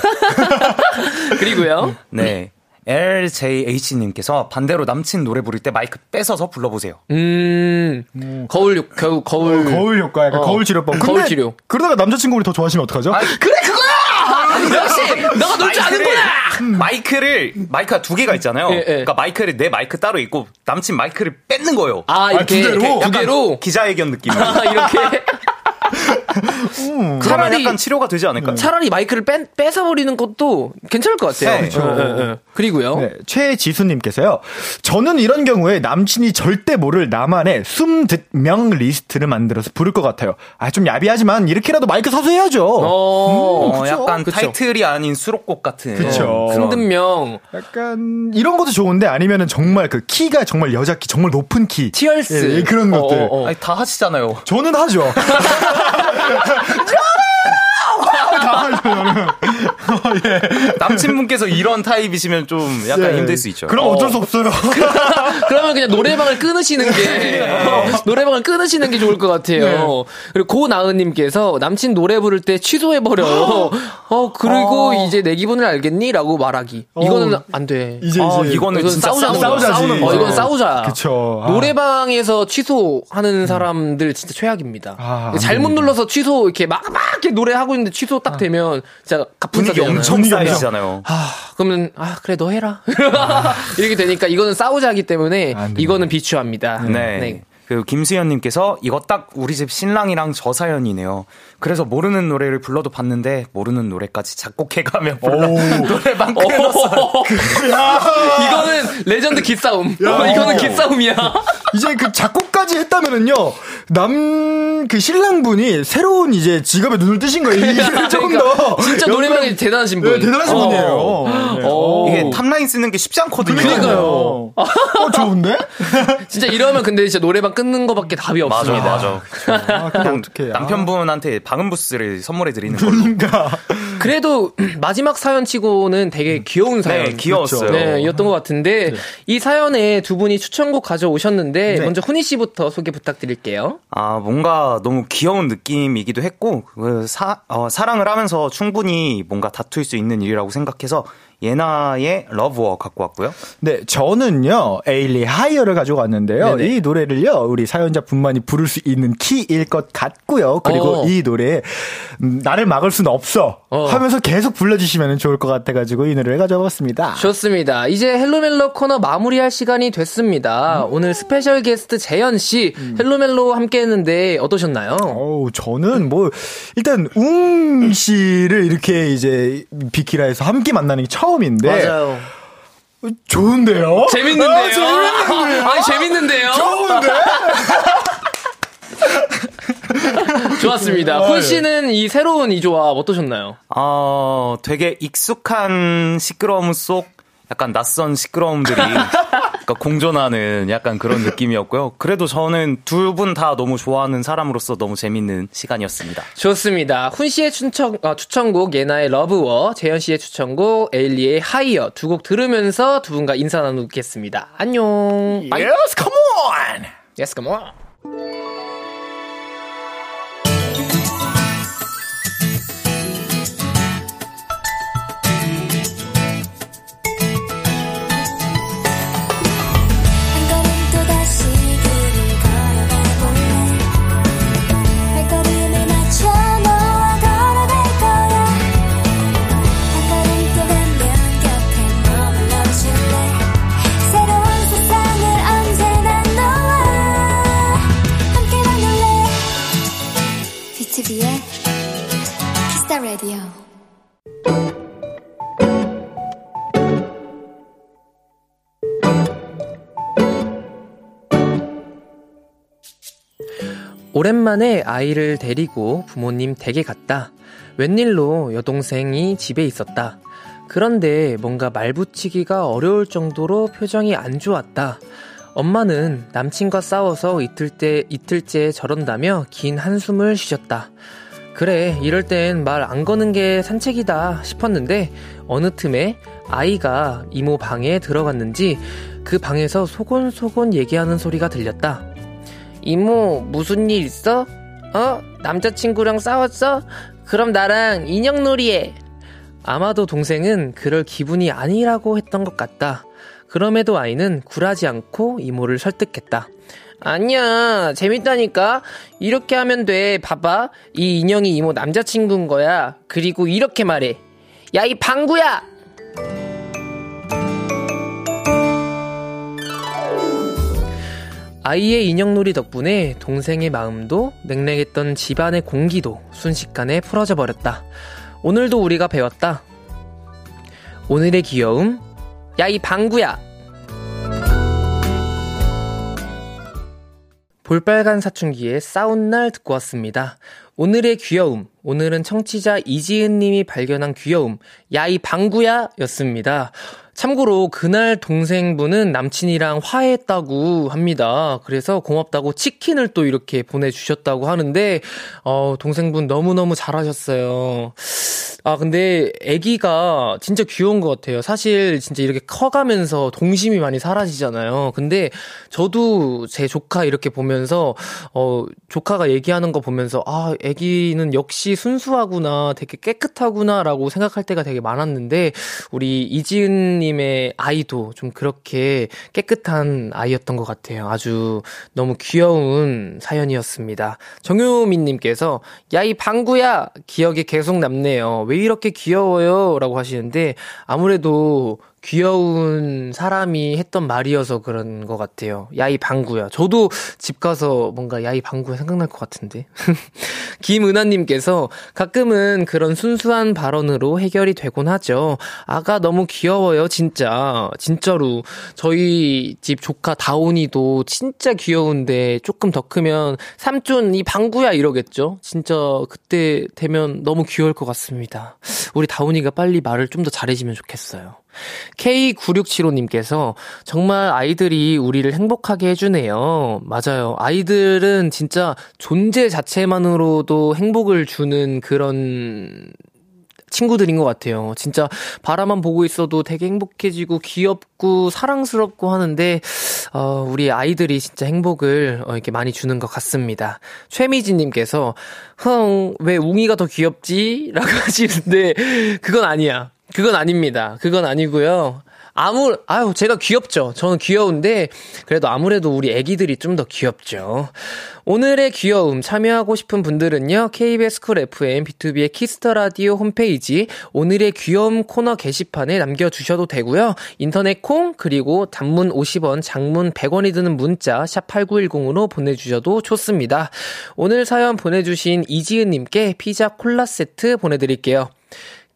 그리고요. 네. LJH님께서 반대로 남친 노래 부를 때 마이크 뺏어서 불러보세요. 음, 거울, 욕- 겨우, 거울. 거울 효과, 약간 어. 거울 치료법. 근데 거울 치료. 그러다가 남자친구를 더 좋아하시면 어떡하죠? 그래, 그거야! 역시! 너가 놀줄 아는구나! 마이크를 마이크가 두 개가 있잖아요. 예, 예. 그러니까 마이크를 내 마이크 따로 있고 남친 마이크를 뺏는 거예요. 아, 이렇게. 두 개로? 두 개로. 기자회견 느낌. 아, 이렇게. 그러면 차라리- 약간 치료가 되지 않을까? 차라리 마이크를 뺏, 뺏어버리는 것도 괜찮을 것 같아요. 네, 그쵸. 예, 예, 예. 그리고요. 네, 최지수님께서요. 저는 이런 경우에 남친이 절대 모를 나만의 숨듣명 리스트를 만들어서 부를 것 같아요. 아, 좀 야비하지만 이렇게라도 마이크 사수해야죠. 어, 어, 그쵸? 약간 그쵸. 타이틀이 아닌 수록곡 같은. 그쵸. 숨듣명, 약간 이런 것도 좋은데 아니면은 정말 그 키가 정말 여자 키, 정말 높은 키. Tears. 예, 예, 그런 어, 것들. 어, 어. 아니, 다 하시잖아요. 저는 하죠. 다 하죠, 저는. 남친분께서 이런 타입이시면 좀 약간 예. 힘들 수 있죠. 그럼 어쩔 수 없어요. 그러면 그냥 노래방을 끊으시는 게 어, 노래방을 끊으시는 게 좋을 것 같아요. 그리고 고나은님께서 남친 노래 부를 때 취소해 버려요. 어 그리고 이제 내 기분을 알겠니?라고 말하기. 이거는 안 돼. 이제 아, 이제 이거는 이건 진짜 싸우자는 싸우, 거야. 싸우자지. 싸우는 어, 거죠. 이건 싸우자. 그쵸. 아. 노래방에서 취소하는 사람들 진짜 최악입니다. 아, 안 잘못. 눌러서 취소 이렇게 막, 막 이렇게 노래 하고 있는데 취소 딱 되면 진짜 분위기. 엄청 분위기 쌓이시잖아요. 아, 그러면, 아, 그래, 너 해라. 이렇게 되니까 이거는 싸우자기 때문에 안 됩니다. 이거는 비추합니다. 네. 그 김수현님께서 이거 딱 우리 집 신랑이랑 저 사연이네요. 그래서 모르는 노래를 불러도 봤는데 모르는 노래까지 작곡해가며 불러 노래방 끊었어요. 이거는 레전드 기싸움. 어, 이거는 기싸움이야. 이제 그 작곡까지 했다면은요, 남, 그 신랑분이 새로운 이제 직업에 눈을 뜨신 거예요. 이게 조금 그러니까 더. 노래방이 대단하신 분. 네, 대단하신 어. 분이에요. 네. 어. 이게 top line 쓰는 게 쉽지 않거든요. 그러니까요. 어, 좋은데? 진짜 이러면 근데 진짜 노래방 끊는 거밖에 답이 맞아, 없습니다. 맞아. 아, 근데 어떡해. 남편분한테 방음 부스를 선물해 드리는 걸로. 그러니까. 그래도 마지막 사연 치고는 되게 귀여운 사연. 네, 귀여웠어요. 네, 이었던 것 같은데 이 사연에 두 분이 추천곡 가져오셨는데 먼저 훈이 씨부터 소개 부탁드릴게요. 아, 뭔가 너무 귀여운 느낌이기도 했고, 그 사, 어, 사랑을 하면서 충분히 뭔가 다툴 수 있는 일이라고 생각해서 예나의 Love War 갖고 왔고요. 네, 저는요, 에일리 Higher를 가지고 왔는데요. 네네. 이 노래를요, 우리 사연자분만이 부를 수 있는 키일 것 같고요. 그리고 어. 이 노래, 음, 나를 막을 수는 없어. 어. 하면서 계속 불러주시면 좋을 것 같아가지고 이 노래를 가져왔습니다. 좋습니다. 이제 헬로멜로 코너 마무리할 시간이 됐습니다. 오늘 스페셜 게스트 재현 씨 헬로멜로 함께 했는데 어떠셨나요? 어우, 저는 뭐, 일단, 웅 씨를 이렇게 이제, 비키라에서 함께 만나는 게 처음 인데. 맞아요. 좋은데요? 재밌는데요? 아, 재밌는데요? 아니, 재밌는데요? 좋은데? 좋았습니다. 훈 씨는 이 새로운 이 조합 어떠셨나요? 어, 되게 익숙한 시끄러움 속 약간 낯선 시끄러움들이 그러니까 공존하는 약간 그런 느낌이었고요. 그래도 저는 두 분 다 너무 좋아하는 사람으로서 너무 재밌는 시간이었습니다. 좋습니다. 훈 씨의 추천, 어, 추천곡 예나의 Love War, 재현 씨의 추천곡 에일리의 하이어 두 곡 들으면서 두 분과 인사 나누겠습니다. 안녕. Yes, come on! Yes, come on. 오랜만에 아이를 데리고 부모님 댁에 갔다. 웬일로 여동생이 집에 있었다. 그런데 뭔가 말 붙이기가 어려울 정도로 표정이 안 좋았다. 엄마는 남친과 싸워서 이틀째, 이틀째 저런다며 긴 한숨을 쉬셨다. 그래, 이럴 땐 말 안 거는 게 산책이다 싶었는데 어느 틈에 아이가 이모 방에 들어갔는지 그 방에서 소곤소곤 얘기하는 소리가 들렸다. 이모, 무슨 일 있어? 어? 남자친구랑 싸웠어? 그럼 나랑 인형놀이 해. 아마도 동생은 그럴 기분이 아니라고 했던 것 같다. 그럼에도 아이는 굴하지 않고 이모를 설득했다. 아니야, 재밌다니까. 이렇게 하면 돼. 봐봐. 이 인형이 이모 남자친구인 거야. 그리고 이렇게 말해. 야, 이 방구야! 아이의 인형놀이 덕분에 동생의 마음도 냉랭했던 집안의 공기도 순식간에 풀어져 버렸다. 오늘도 우리가 배웠다. 오늘의 귀여움? 야, 이 방구야! 볼빨간 사춘기의 싸운 날 듣고 왔습니다. 오늘의 귀여움. 오늘은 청취자 이지은 님이 발견한 귀여움. 야, 이 방구야! 였습니다. 참고로 그날 동생분은 남친이랑 화해했다고 합니다. 그래서 고맙다고 치킨을 또 이렇게 보내주셨다고 하는데, 어, 동생분 너무너무 잘하셨어요. 아, 근데 아기가 진짜 귀여운 것 같아요. 사실 진짜 이렇게 커가면서 동심이 많이 사라지잖아요. 근데 저도 제 조카 이렇게 보면서, 어, 조카가 얘기하는 거 보면서, 아, 아기는 역시 순수하구나, 되게 깨끗하구나라고 생각할 때가 되게 많았는데, 우리 이지은님의 아이도 좀 그렇게 깨끗한 아이였던 것 같아요. 아주 너무 귀여운 사연이었습니다. 정유민님께서, 야, 이 방구야! 기억에 계속 남네요. 왜 이렇게 귀여워요? 라고 하시는데, 아무래도 귀여운 사람이 했던 말이어서 그런 것 같아요. 야, 이 방구야. 저도 집 가서 뭔가 야, 이 방구야 생각날 것 같은데. 김은하님께서 가끔은 그런 순수한 발언으로 해결이 되곤 하죠. 아가 너무 귀여워요, 진짜. 진짜로. 저희 집 조카 다온이도 진짜 귀여운데 조금 더 크면 삼촌 이 방구야 이러겠죠? 진짜 그때 되면 너무 귀여울 것 같습니다. 우리 다온이가 빨리 말을 좀 더 잘해지면 좋겠어요. K9675님께서 정말 아이들이 우리를 행복하게 해주네요. 맞아요. 아이들은 진짜 존재 자체만으로도 행복을 주는 그런 친구들인 것 같아요. 진짜 바라만 보고 있어도 되게 행복해지고 귀엽고 사랑스럽고 하는데 어, 우리 아이들이 진짜 행복을 어, 이렇게 많이 주는 것 같습니다. 최미진님께서 흥 왜 웅이가 더 귀엽지? 라고 하시는데 그건 아니야. 그건 아닙니다. 그건 아니고요. 아무 아유 제가 귀엽죠. 저는 귀여운데 그래도 아무래도 우리 애기들이 좀 더 귀엽죠. 오늘의 귀여움 참여하고 싶은 분들은요. KBS 쿨 FM BTOB의 키스 더 라디오 홈페이지 오늘의 귀여움 코너 게시판에 남겨 주셔도 되고요. 인터넷 콩 그리고 단문 50원, 장문 100원이 드는 문자 샵 8910으로 보내 주셔도 좋습니다. 오늘 사연 보내 주신 이지은 님께 피자 콜라 세트 보내 드릴게요.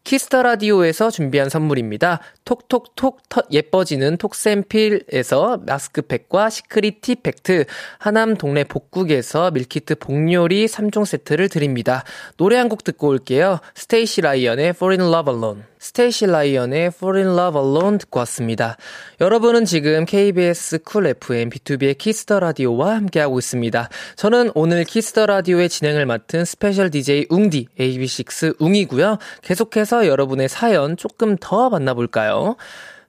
Kiss the Radio에서 준비한 선물입니다. 톡톡톡 터, 예뻐지는 톡센필에서 마스크팩과 시크릿 티팩트, 하남 동네 복국에서 밀키트 복요리 3종 세트를 드립니다. 노래 한 곡 듣고 올게요. Stacey Ryan의 in Love Alone. Stacey Ryan의 Fall in Love Alone 듣고 왔습니다. 여러분은 지금 KBS 쿨 FM B2B의 키스터 라디오와 함께하고 있습니다. 저는 오늘 Kiss the Radio의 진행을 맡은 special DJ 웅디 AB6IX 웅이고요. 계속해서 여러분의 사연 조금 더 만나볼까요?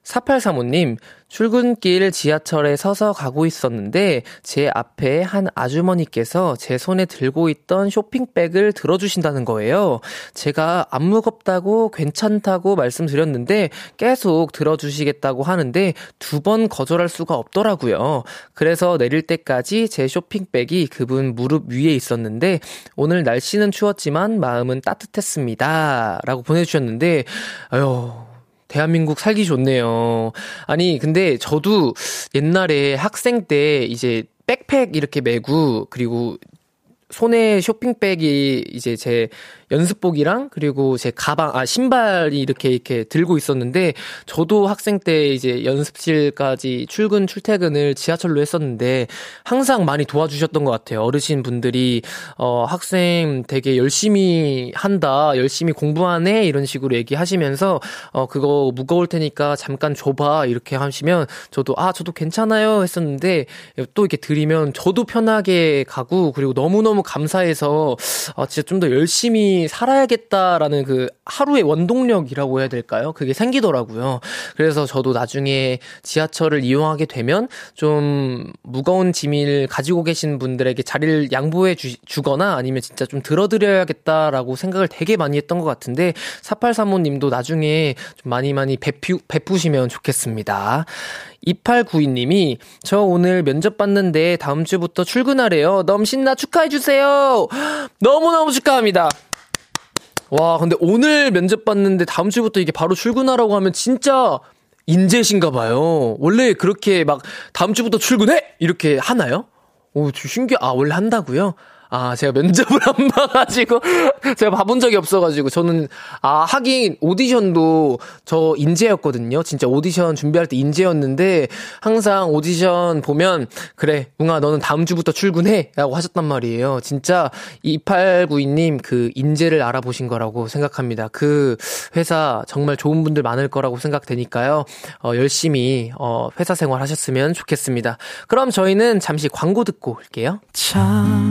4835님, 출근길 지하철에 서서 가고 있었는데, 제 앞에 한 아주머니께서 제 손에 들고 있던 쇼핑백을 들어주신다는 거예요. 제가 안 무겁다고 괜찮다고 말씀드렸는데, 계속 들어주시겠다고 하는데, 두 번 거절할 수가 없더라고요. 그래서 내릴 때까지 제 쇼핑백이 그분 무릎 위에 있었는데, 오늘 날씨는 추웠지만 마음은 따뜻했습니다. 라고 보내주셨는데, 아유, 대한민국 살기 좋네요. 아니, 근데 저도 옛날에 학생 때 이제 백팩 이렇게 메고, 그리고 손에 쇼핑백이 이제 제 연습복이랑 그리고 제 가방, 아, 신발이 이렇게 이렇게 들고 있었는데 저도 학생 때 이제 연습실까지 출근, 출퇴근을 지하철로 했었는데 항상 많이 도와주셨던 것 같아요. 어르신 분들이, 어, 학생 되게 열심히 한다, 열심히 공부하네, 이런 식으로 얘기하시면서, 어, 그거 무거울 테니까 잠깐 줘봐, 이렇게 하시면 저도, 아, 저도 괜찮아요, 했었는데 또 이렇게 드리면 저도 편하게 가고 그리고 너무 너무 감사해서, 아, 진짜 좀 더 열심히 살아야겠다라는 그 하루의 원동력이라고 해야 될까요? 그게 생기더라고요. 그래서 저도 나중에 지하철을 이용하게 되면 좀 무거운 짐을 가지고 계신 분들에게 자리를 양보해 주, 주거나 아니면 진짜 좀 들어드려야겠다라고 생각을 되게 많이 했던 것 같은데 4835님도 나중에 좀 많이 많이 베푸, 베푸시면 좋겠습니다. 2892님이 저 오늘 면접 봤는데 다음 주부터 출근하래요. 너무 신나 축하해주세요. 너무너무 축하합니다. 와, 근데 오늘 면접 봤는데 다음 주부터 이게 바로 출근하라고 하면 진짜 인재신가 봐요. 원래 그렇게 막 다음 주부터 출근해! 이렇게 하나요? 오, 신기해. 아, 원래 한다고요? 아, 제가 면접을 안 봐가지고, 제가 봐본 적이 없어가지고, 저는, 아, 하긴, 오디션도 저 인재였거든요. 진짜 오디션 준비할 때 인재였는데, 항상 오디션 보면, 그래, 웅아, 너는 다음 주부터 출근해! 라고 하셨단 말이에요. 진짜, 2892님, 그, 인재를 알아보신 거라고 생각합니다. 그 회사 정말 좋은 분들 많을 거라고 생각되니까요. 어, 열심히, 어, 회사 생활 하셨으면 좋겠습니다. 그럼 저희는 잠시 광고 듣고 올게요. 참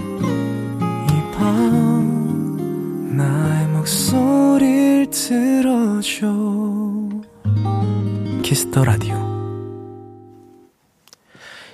이밤 나의 목소리를 들어줘 Kiss the Radio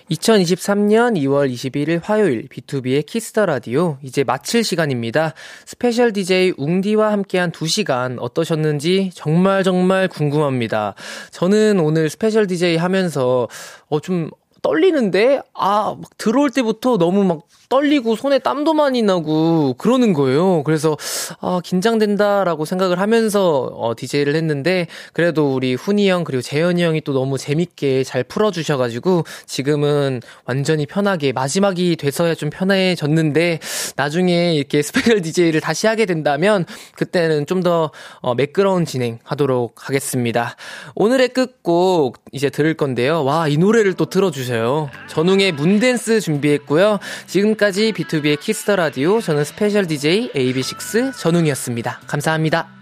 2023년 2월 21일 화요일 B2B의 키스터 라디오 이제 마칠 시간입니다. special DJ 웅디와 함께한 2시간 어떠셨는지 정말 정말 궁금합니다. 저는 오늘 special DJ 하면서 어 좀 떨리는데 아 막 들어올 때부터 너무 막 떨리고 손에 땀도 많이 나고 그러는 거예요. 그래서 아 긴장된다라고 생각을 하면서 어 DJ를 했는데 그래도 우리 훈이 형 그리고 재현이 형이 또 너무 재밌게 잘 풀어 주셔 가지고 지금은 완전히 편하게 마지막이 돼서야 좀 편해졌는데 나중에 이렇게 special DJ를 다시 하게 된다면 그때는 좀더 어, 매끄러운 진행 하도록 하겠습니다. 오늘의 끝곡 이제 들을 건데요. 와, 이 노래를 또 들어 주셔요. 전웅의 Moondance 준비했고요. 지금까지 B2B의 키스터 라디오 저는 special DJ AB6IX 전웅이었습니다. 감사합니다.